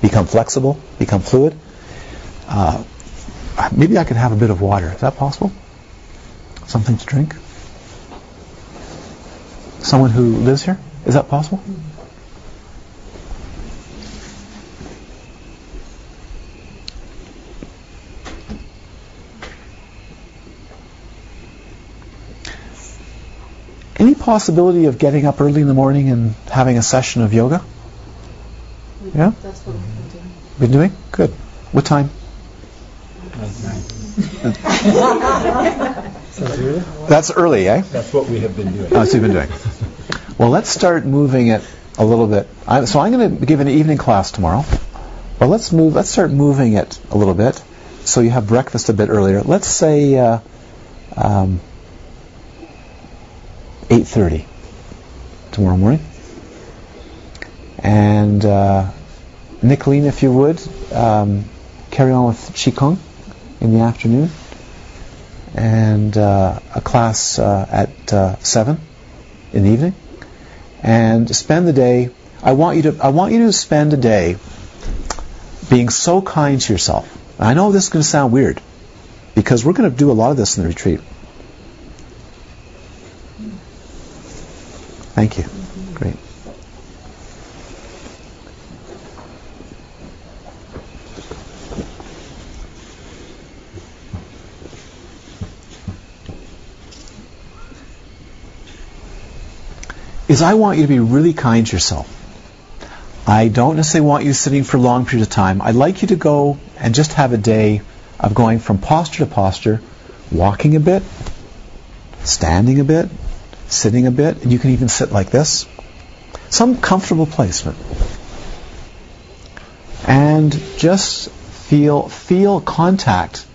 Speaker 1: become flexible, become fluid. Uh, maybe I could have a bit of water. Is that possible? Something to drink? Someone who lives here? Is that possible? Any possibility of getting up early in the morning and having a session of yoga? Yeah?
Speaker 3: That's what we've been doing.
Speaker 1: Been doing? Good. What time? That's early, eh?
Speaker 2: That's what we have been doing.
Speaker 1: Oh, so you've been doing. Well, let's start moving it a little bit. I, so I'm going to give an evening class tomorrow. Well, let's move. Let's start moving it a little bit. So you have breakfast a bit earlier. Let's say uh, um, 8:30 tomorrow morning. And uh, Nicolene, if you would, um, carry on with Qigong in the afternoon, and uh, a class uh, at uh, seven in the evening, and spend the day. I want you to. I want you to spend a day being so kind to yourself. I know this is going to sound weird, because we're going to do a lot of this in the retreat. Thank you. Great. Is I want you to be really kind to yourself. I don't necessarily want you sitting for a long period of time. I'd like you to go and just have a day of going from posture to posture, walking a bit, standing a bit, sitting a bit, and you can even sit like this. Some comfortable placement. And just feel feel contact,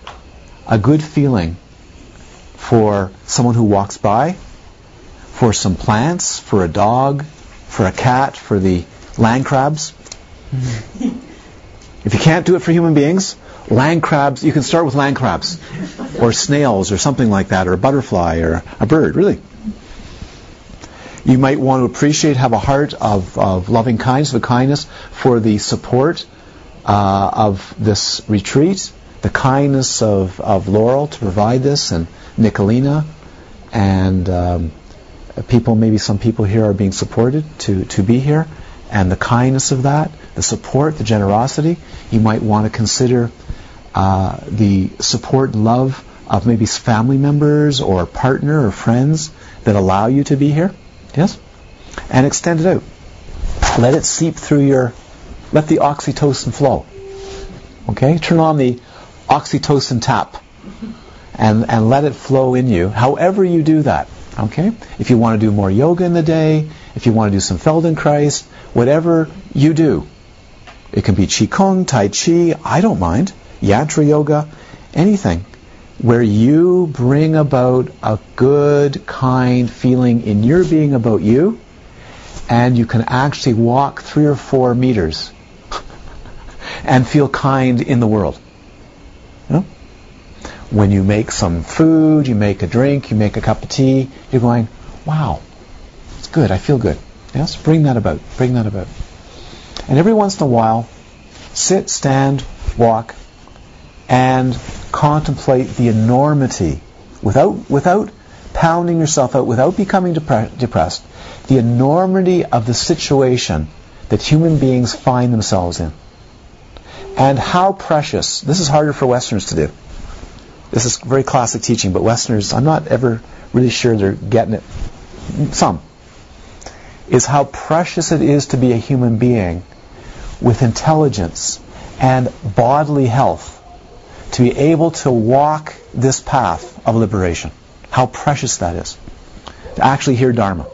Speaker 1: a good feeling for someone who walks by, for some plants, for a dog, for a cat, for the land crabs. if you can't do it for human beings, land crabs, you can start with land crabs, or snails, or something like that, or a butterfly, or a bird, really. You might want to appreciate, have a heart of, of loving kindness, of kindness for the support uh, of this retreat, the kindness of, of Laurel to provide this, and Nicolina, and um, people, maybe some people here are being supported to, to be here, and the kindness of that, the support, the generosity. You might want to consider uh, the support and love of maybe family members or partner or friends that allow you to be here. Yes? And extend it out. Let it seep through your, let the oxytocin flow. Okay? Turn on the oxytocin tap *laughs* and, and let it flow in you, however you do that. Okay? If you want to do more yoga in the day, if you want to do some Feldenkrais, whatever you do. It can be Qigong, Tai Chi, I don't mind. Yantra Yoga, anything. Where you bring about a good, kind feeling in your being about you, and you can actually walk three or four meters *laughs* and feel kind in the world. When you make some food, you make a drink, you make a cup of tea, you're going, wow, it's good, I feel good. Yes? Bring that about. Bring that about. And every once in a while, sit, stand, walk, and contemplate the enormity without without pounding yourself out, without becoming depre- depressed, the enormity of the situation that human beings find themselves in. And how precious, this is harder for Westerners to do. This is very classic teaching, but Westerners, I'm not ever really sure they're getting it. Some. Is how precious it is to be a human being with intelligence and bodily health to be able to walk this path of liberation. How precious that is. To actually hear Dharma.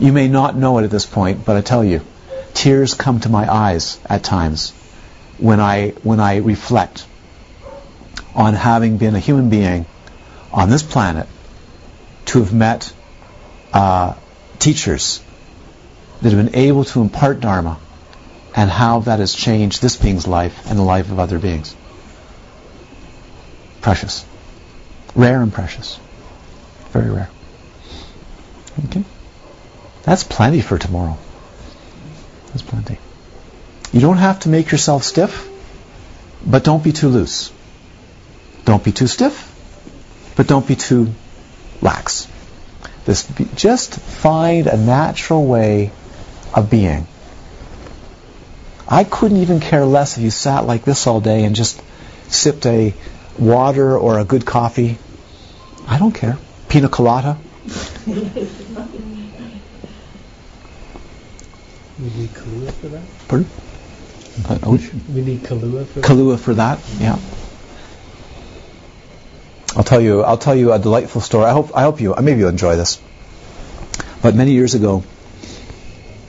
Speaker 1: You may not know it at this point, but I tell you, tears come to my eyes at times when I, when I reflect on having been a human being on this planet to have met uh, teachers that have been able to impart Dharma and how that has changed this being's life and the life of other beings. Precious. Rare and precious. Very rare. Okay? That's plenty for tomorrow. That's plenty. You don't have to make yourself stiff, but don't be too loose. Don't be too stiff, but don't be too lax. This be, just find a natural way of being. I couldn't even care less if you sat like this all day and just sipped a water or a good coffee. I don't care. Pina colada.
Speaker 2: We need Kahlua for that?
Speaker 1: Pardon? Uh,
Speaker 2: We need Kahlua for that?
Speaker 1: Kahlua for that. Yeah. I'll tell you. I'll tell you a delightful story. I hope. I hope you. Maybe you'll enjoy this. But many years ago,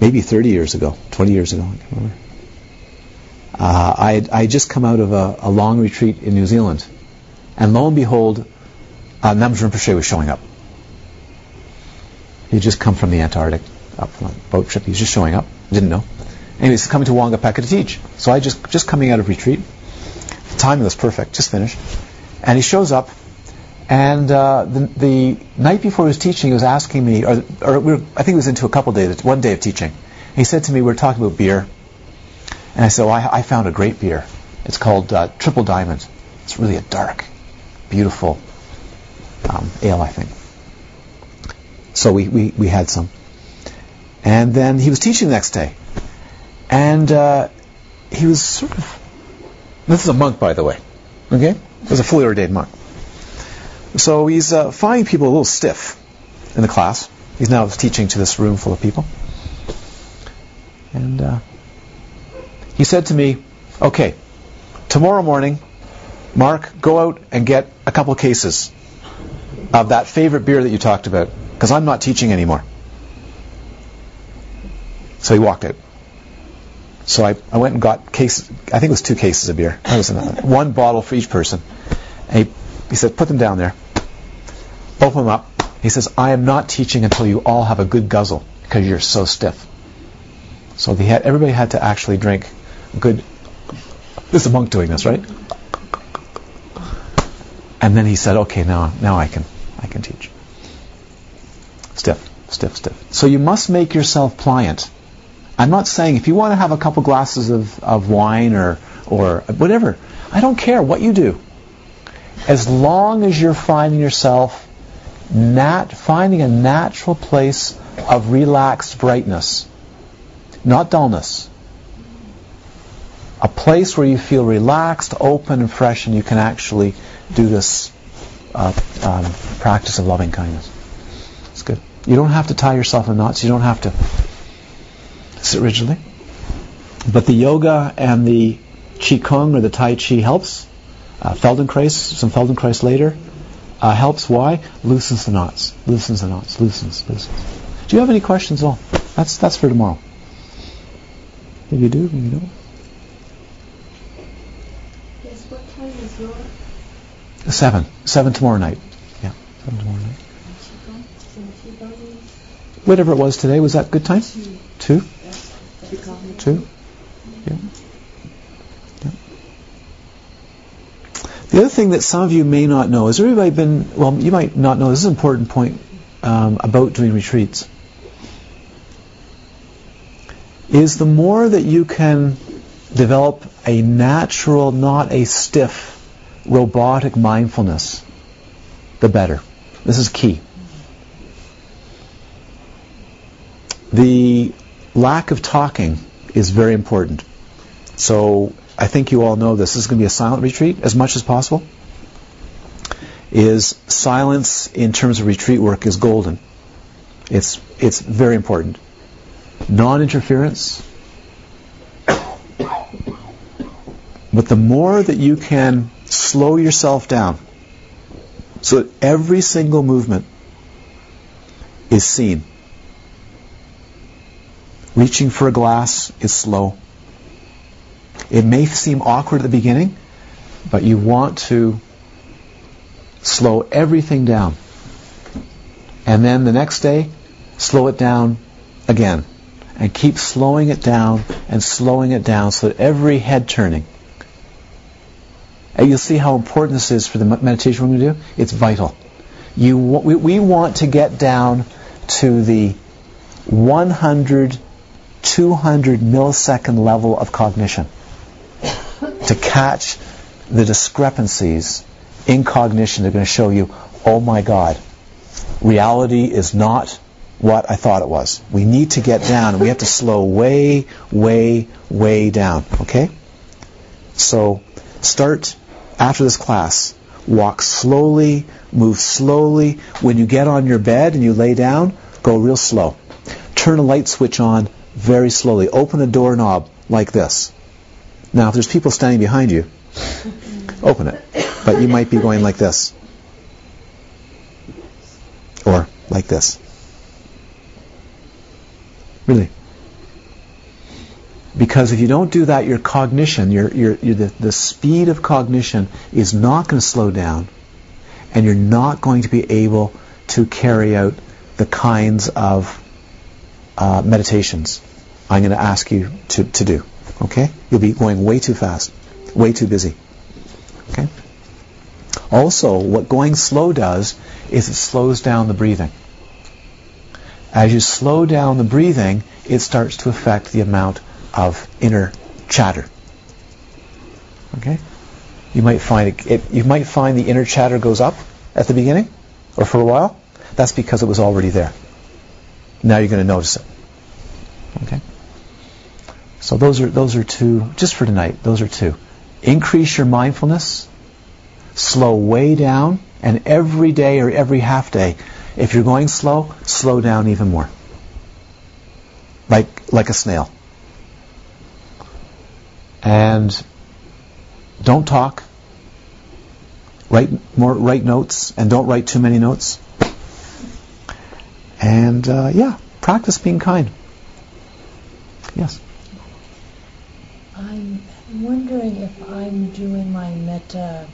Speaker 1: maybe 30 years ago, 20 years ago, I can't remember. Uh, I had, just come out of a, a long retreat in New Zealand, and lo and behold, uh, Namgyal Rinpoche was showing up. He had just come from the Antarctic, up a boat trip. He was just showing up. Didn't know. Anyway, he's coming to Wangapeka to teach. So I just just coming out of retreat. The timing was perfect. Just finished, and he shows up. And uh, the, the night before he was teaching, he was asking me, or, or we were, I think it was into a couple days, one day of teaching. He said to me, we were talking about beer, and I said, well, I, I found a great beer. It's called uh, Triple Diamond. It's really a dark, beautiful um, ale, I think. So we, we, we had some. And then he was teaching the next day. And uh, he was sort of. This is a monk, by the way. Okay? He was a fully ordained monk. So he's uh, finding people a little stiff in the class. He's now teaching to this room full of people. And uh, he said to me, Okay, tomorrow morning, Mark, go out and get a couple cases of that favorite beer that you talked about, because I'm not teaching anymore. So he walked out. So I, I went and got cases, I think it was two cases of beer. Was one bottle for each person. And he, he said, put them down there. Open them up. He says, I am not teaching until you all have a good guzzle because you're so stiff. So had, everybody had to actually drink good. This is a monk doing this, right? And then he said, "Okay, now now I can I can teach." Stiff, stiff, stiff. So you must make yourself pliant I'm not saying if you want to have a couple glasses of, of wine or, or whatever, I don't care what you do. As long as you're finding yourself nat- finding a natural place of relaxed brightness, not dullness. A place where you feel relaxed, open, and fresh, and you can actually do this uh, um, practice of loving kindness. It's good. You don't have to tie yourself in knots. You don't have to sit rigidly. But the yoga and the qigong or the tai chi helps. Uh, Feldenkrais, some Feldenkrais later, uh, helps. Why? Loosens the knots. Loosens the knots. Loosens. Loosens. Do you have any questions at all? That's that's for tomorrow. Maybe you do. You don't.
Speaker 3: Yes, what time is your
Speaker 1: Seven. Seven tomorrow night. Yeah. Seven tomorrow night.
Speaker 3: Qigong? Some Qigong?
Speaker 1: Whatever it was today, was that good time? Two. Two. Yeah. The other thing that some of you may not know is everybody been well you might not know this is an important point um, about doing retreats. Is the more that you can develop a natural not a stiff robotic mindfulness the better. This is key. The lack of talking is very important. So I think you all know this. This is going to be a silent retreat as much as possible. Is silence in terms of retreat work is golden. It's it's very important. Non-interference. But the more that you can slow yourself down, so that every single movement is seen. Reaching for a glass is slow. It may seem awkward at the beginning, but you want to slow everything down. And then the next day, slow it down again. And keep slowing it down and slowing it down so that every head turning. And you'll see how important this is for the meditation we're going to do. It's vital. You, we, we want to get down to the 100, 200 millisecond level of cognition to catch the discrepancies in cognition. They're going to show you, oh my God, reality is not what I thought it was. We need to get down and we have to slow way, way, way down. Okay? So start after this class. Walk slowly, move slowly. When you get on your bed and you lay down, go real slow. Turn a light switch on very slowly. Open a doorknob like this. Now, if there's people standing behind you, open it. But you might be going like this. Or like this. Really. Because if you don't do that, your cognition, your, your, your the, the speed of cognition is not going to slow down, and you're not going to be able to carry out the kinds of uh, meditations I'm going to ask you to, to do. Okay? You'll be going way too fast, way too busy. Okay? Also, what going slow does is it slows down the breathing. As you slow down the breathing, it starts to affect the amount of inner chatter. Okay? You might find it, it, you might find the inner chatter goes up at the beginning or for a while. That's because it was already there. Now you're going to notice it. Okay? So those are those are two just for tonight. Those are two. Increase your mindfulness, slow way down, and every day or every half day, if you're going slow, slow down even more. Like like a snail. And don't talk. Write more write notes and don't write too many notes. And uh, yeah, practice being kind. Yes.
Speaker 4: I'm wondering if I'm doing my metta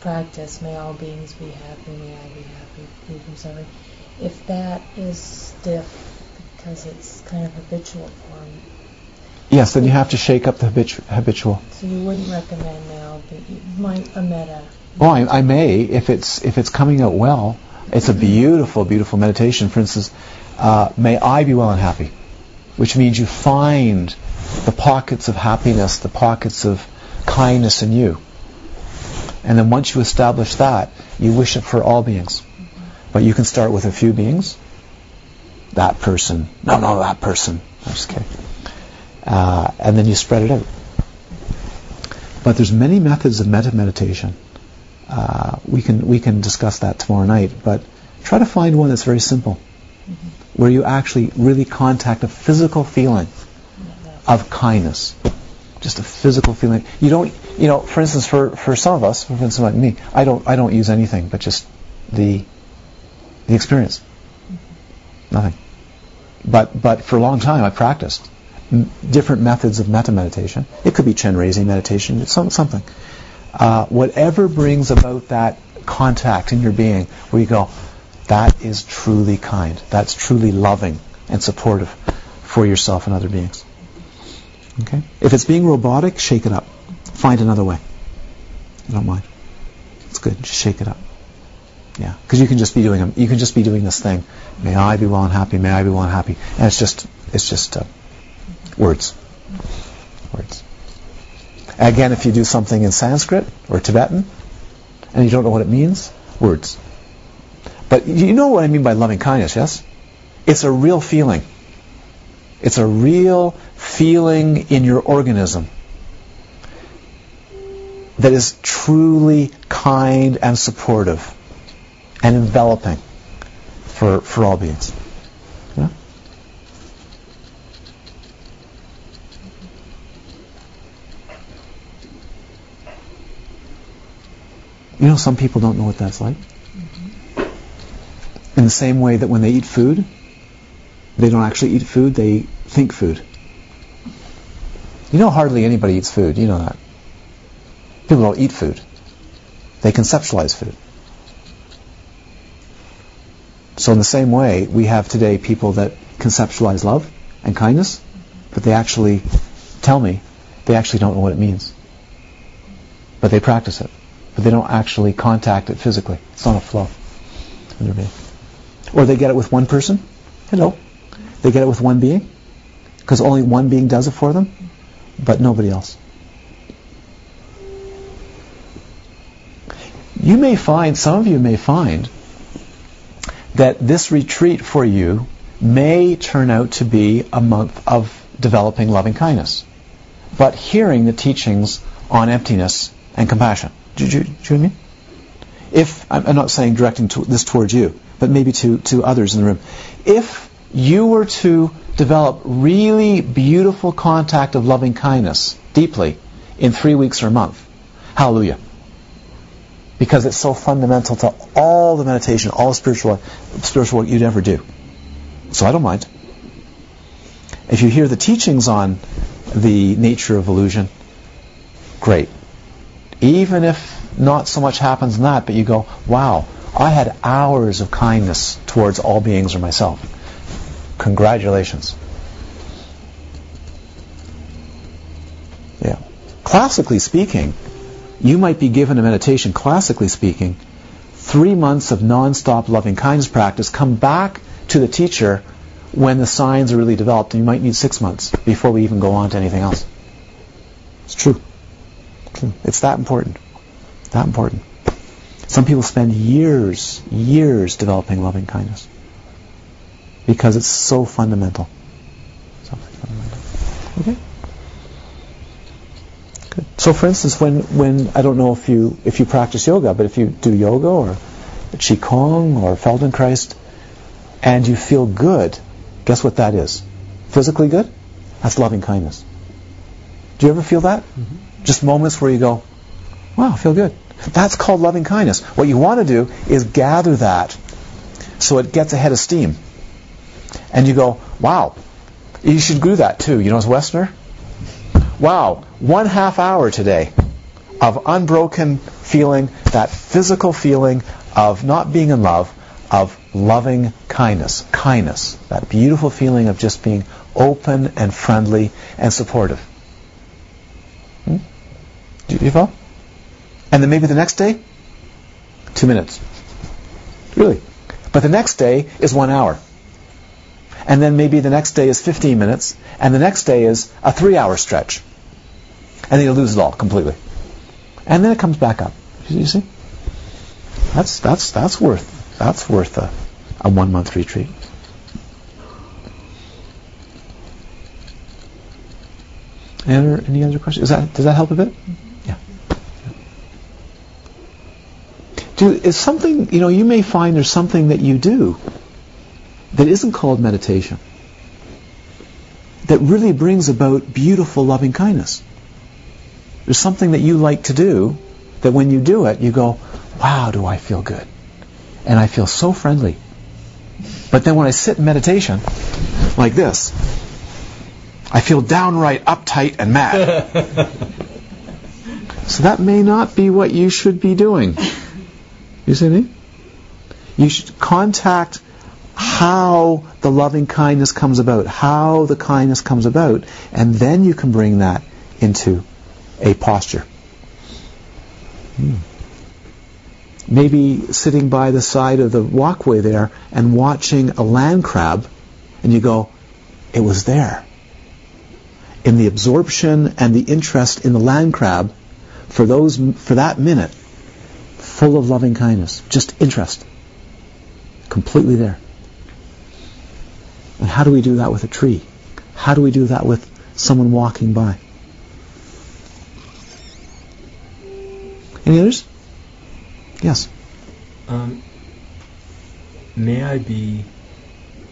Speaker 4: practice, may all beings be happy, may I be happy, free from suffering, if that is stiff because it's kind of habitual for me.
Speaker 1: Yes, then you have to shake up the habitu- habitual.
Speaker 4: So you wouldn't recommend now but you might a metta.
Speaker 1: Oh, I, I may if it's if it's coming out well. It's a beautiful, beautiful meditation. For instance, uh, may I be well and happy. which means you find the pockets of happiness, the pockets of kindness in you. And then once you establish that, you wish it for all beings. But you can start with a few beings. That person. No, no, that person. I'm just kidding. Uh, and then you spread it out. But there's many methods of metta meditation. Uh, we can we can discuss that tomorrow night. But try to find one that's very simple, where you actually really contact a physical feeling of kindness, just a physical feeling. You don't, you know, for instance, for, for some of us, for instance, like me, I don't I don't use anything but just the the experience, nothing. But but for a long time, I practiced m- different methods of metta meditation. It could be Chenrezig meditation, some, something. Uh, whatever brings about that contact in your being, where you go, that is truly kind. That's truly loving and supportive for yourself and other beings. Okay? If it's being robotic, shake it up. Find another way. I don't mind. It's good. Just shake it up. Yeah, because you can just be doing a, you can just be doing this thing. May I be well and happy. May I be well and happy. And it's just it's just uh, words. Words. Again, if you do something in Sanskrit or Tibetan, and you don't know what it means, words. But you know what I mean by loving kindness, yes? It's a real feeling. It's a real feeling in your organism that is truly kind and supportive and enveloping for, for all beings. Yeah? You know, some people don't know what that's like. Mm-hmm. In the same way that when they eat food, they don't actually eat food, they think food. You know, hardly anybody eats food. You know that. People don't eat food. They conceptualize food. So in the same way, we have today people that conceptualize love and kindness, but they actually tell me they actually don't know what it means. But they practice it. But they don't actually contact it physically. It's not a flow. Or they get it with one person. Hello. They get it with one being. Because only one being does it for them, but nobody else. You may find, some of you may find, that this retreat for you may turn out to be a month of developing loving kindness, but hearing the teachings on emptiness and compassion. Do you, do you, mean? If I'm, I'm not saying directing to, this towards you, but maybe to, to others in the room. If you were to develop really beautiful contact of loving kindness deeply in three weeks or a month, hallelujah because it's so fundamental to all the meditation, all the spiritual spiritual work you'd ever do. So I don't mind. If you hear the teachings on the nature of illusion, great. Even if not so much happens in that, but you go, wow, I had hours of kindness towards all beings or myself. Congratulations. Yeah. Classically speaking, you might be given a meditation, classically speaking, three months of non-stop loving kindness practice, come back to the teacher when the signs are really developed, and you might need six months before we even go on to anything else. It's true. It's that important. That important. Some people spend years, years developing loving kindness because it's so fundamental. So fundamental. Okay. Good. So, for instance, when, when I don't know if you if you practice yoga, but if you do yoga or qigong or Feldenkrais, and you feel good, guess what that is? Physically good? That's loving kindness. Do you ever feel that? Mm-hmm. Just moments where you go, "Wow, I feel good." That's called loving kindness. What you want to do is gather that so it gets ahead of steam, and you go, "Wow." You should do that too. You know, as Westerner, wow, one half hour today of unbroken feeling, that physical feeling of not being in love, of loving kindness, kindness, that beautiful feeling of just being open and friendly and supportive. Hmm? Do you follow? And then maybe the next day, two minutes. Really. But the next day is one hour. And then maybe the next day is 15 minutes, and the next day is a three-hour stretch, and then you lose it all completely, and then it comes back up. You see? That's that's that's worth that's worth a, a one month retreat. Any other, any other questions? Is that does that help a bit? Mm-hmm. Yeah. Do is something you know you may find there's something that you do that isn't called meditation that really brings about beautiful loving kindness. There's something that you like to do that when you do it, you go, wow, do I feel good. And I feel so friendly. But then when I sit in meditation, like this, I feel downright uptight and mad. *laughs* so that may not be what you should be doing. You see me? You should contact how the loving kindness comes about, how the kindness comes about, and then you can bring that into a posture. Hmm. Maybe sitting by the side of the walkway there and watching a land crab, and you go, it was there. In the absorption and the interest in the land crab, for those for that minute, full of loving kindness, just interest, completely there. And how do we do that with a tree? How do we do that with someone walking by? Any others? Yes.
Speaker 2: Um, may I be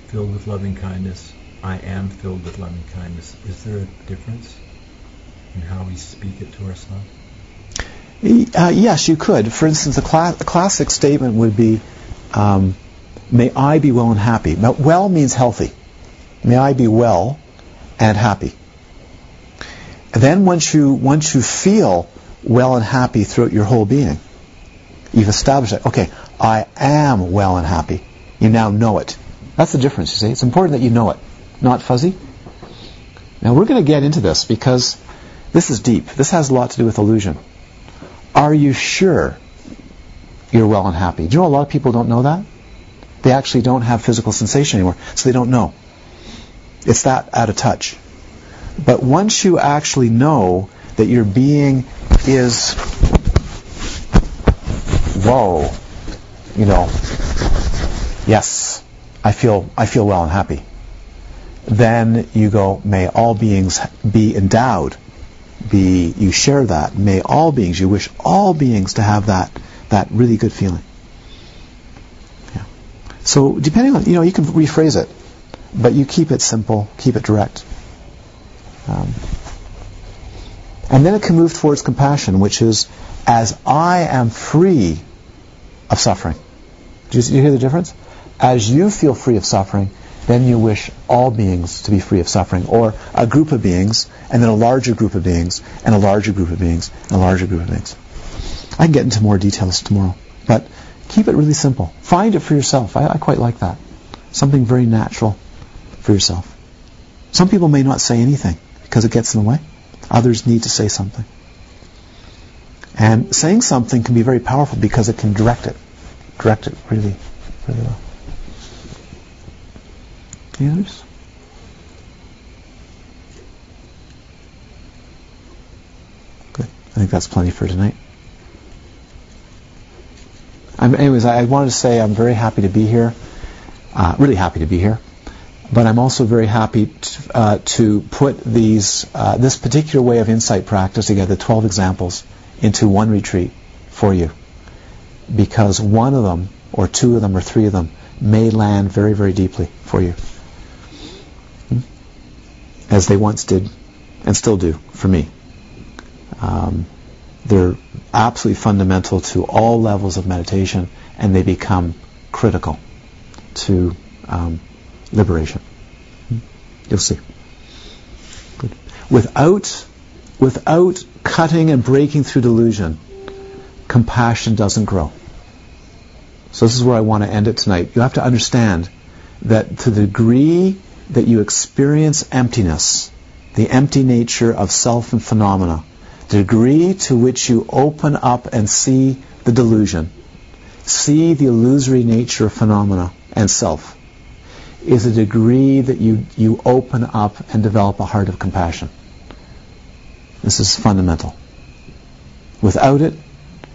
Speaker 2: filled with loving kindness? I am filled with loving kindness. Is there a difference in how we speak it to ourselves?
Speaker 1: Uh, yes, you could. For instance, the, cla- classic statement would be, um, "May I be well and happy." Well means healthy. May I be well and happy. And then once you once you feel well and happy throughout your whole being, you've established that. Okay, I am well and happy. You now know it. That's the difference. You see, it's important that you know it, not fuzzy. Now we're going to get into this because this is deep. This has a lot to do with illusion. Are you sure you're well and happy? Do you know a lot of people don't know that? They actually don't have physical sensation anymore, so they don't know. It's that out of touch. But once you actually know that your being is, whoa, you know, yes, I feel I feel well and happy. Then you go, may all beings be endowed, be you share that. May all beings, you wish all beings to have that that really good feeling. So depending on you know, you can rephrase it but you keep it simple, keep it direct. Um, and then it can move towards compassion, which is as I am free of suffering. Do you, you hear the difference? As you feel free of suffering, then you wish all beings to be free of suffering, or a group of beings, and then a larger group of beings, and a larger group of beings, and a larger group of beings. I can get into more details tomorrow, but keep it really simple. Find it for yourself. I, I quite like that. Something very natural for yourself. Some people may not say anything because it gets in the way. Others need to say something. And saying something can be very powerful because it can direct it. Direct it really, really well. Any others? Good. I think that's plenty for tonight. I'm, anyways, I wanted to say I'm very happy to be here. Uh, really happy to be here but I'm also very happy to, uh, to put these uh, this particular way of insight practice together, 12 examples, into one retreat for you, because one of them, or two of them, or three of them may land very, very deeply for you, hmm? as they once did, and still do for me. Um, they're absolutely fundamental to all levels of meditation, and they become critical to um, liberation. You'll see. Good. Without, without cutting and breaking through delusion, compassion doesn't grow. So this is where I want to end it tonight. You have to understand that to the degree that you experience emptiness, the empty nature of self and phenomena, the degree to which you open up and see the delusion, see the illusory nature of phenomena and self, is a degree that you, you open up and develop a heart of compassion. This is fundamental. Without it,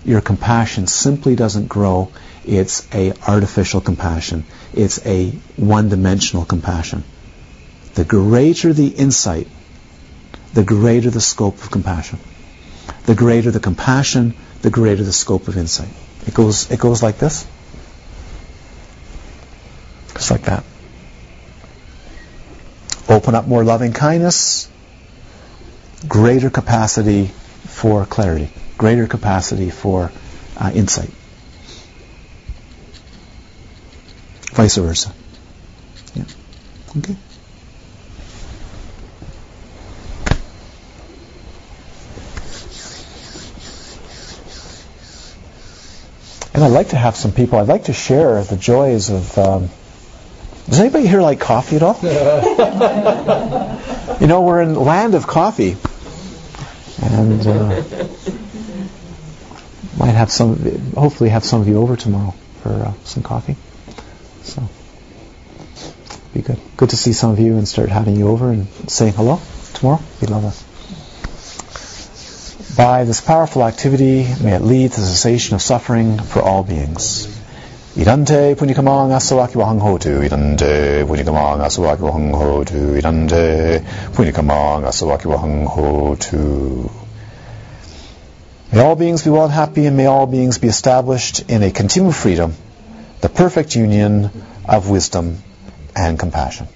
Speaker 1: your compassion simply doesn't grow. It's a artificial compassion. It's a one-dimensional compassion. The greater the insight, the greater the scope of compassion. The greater the compassion, the greater the scope of insight. It goes, it goes like this. Just like that. Open up more loving kindness, greater capacity for clarity, greater capacity for uh, insight. Vice versa. Yeah. Okay. And I'd like to have some people, I'd like to share the joys of. Um, does anybody here like coffee at all? *laughs* you know, we're in land of coffee. And uh, might have some, hopefully, have some of you over tomorrow for uh, some coffee. So, be good. Good to see some of you and start having you over and saying hello tomorrow. We love it. By this powerful activity, may it lead to the cessation of suffering for all beings. Idante punikamang asawaki wahang hotu, idante punikamang asawaki wahang hotu, idante punikamang asawaki wahang hotu. May all beings be well and happy, and may all beings be established in a continual freedom, the perfect union of wisdom and compassion.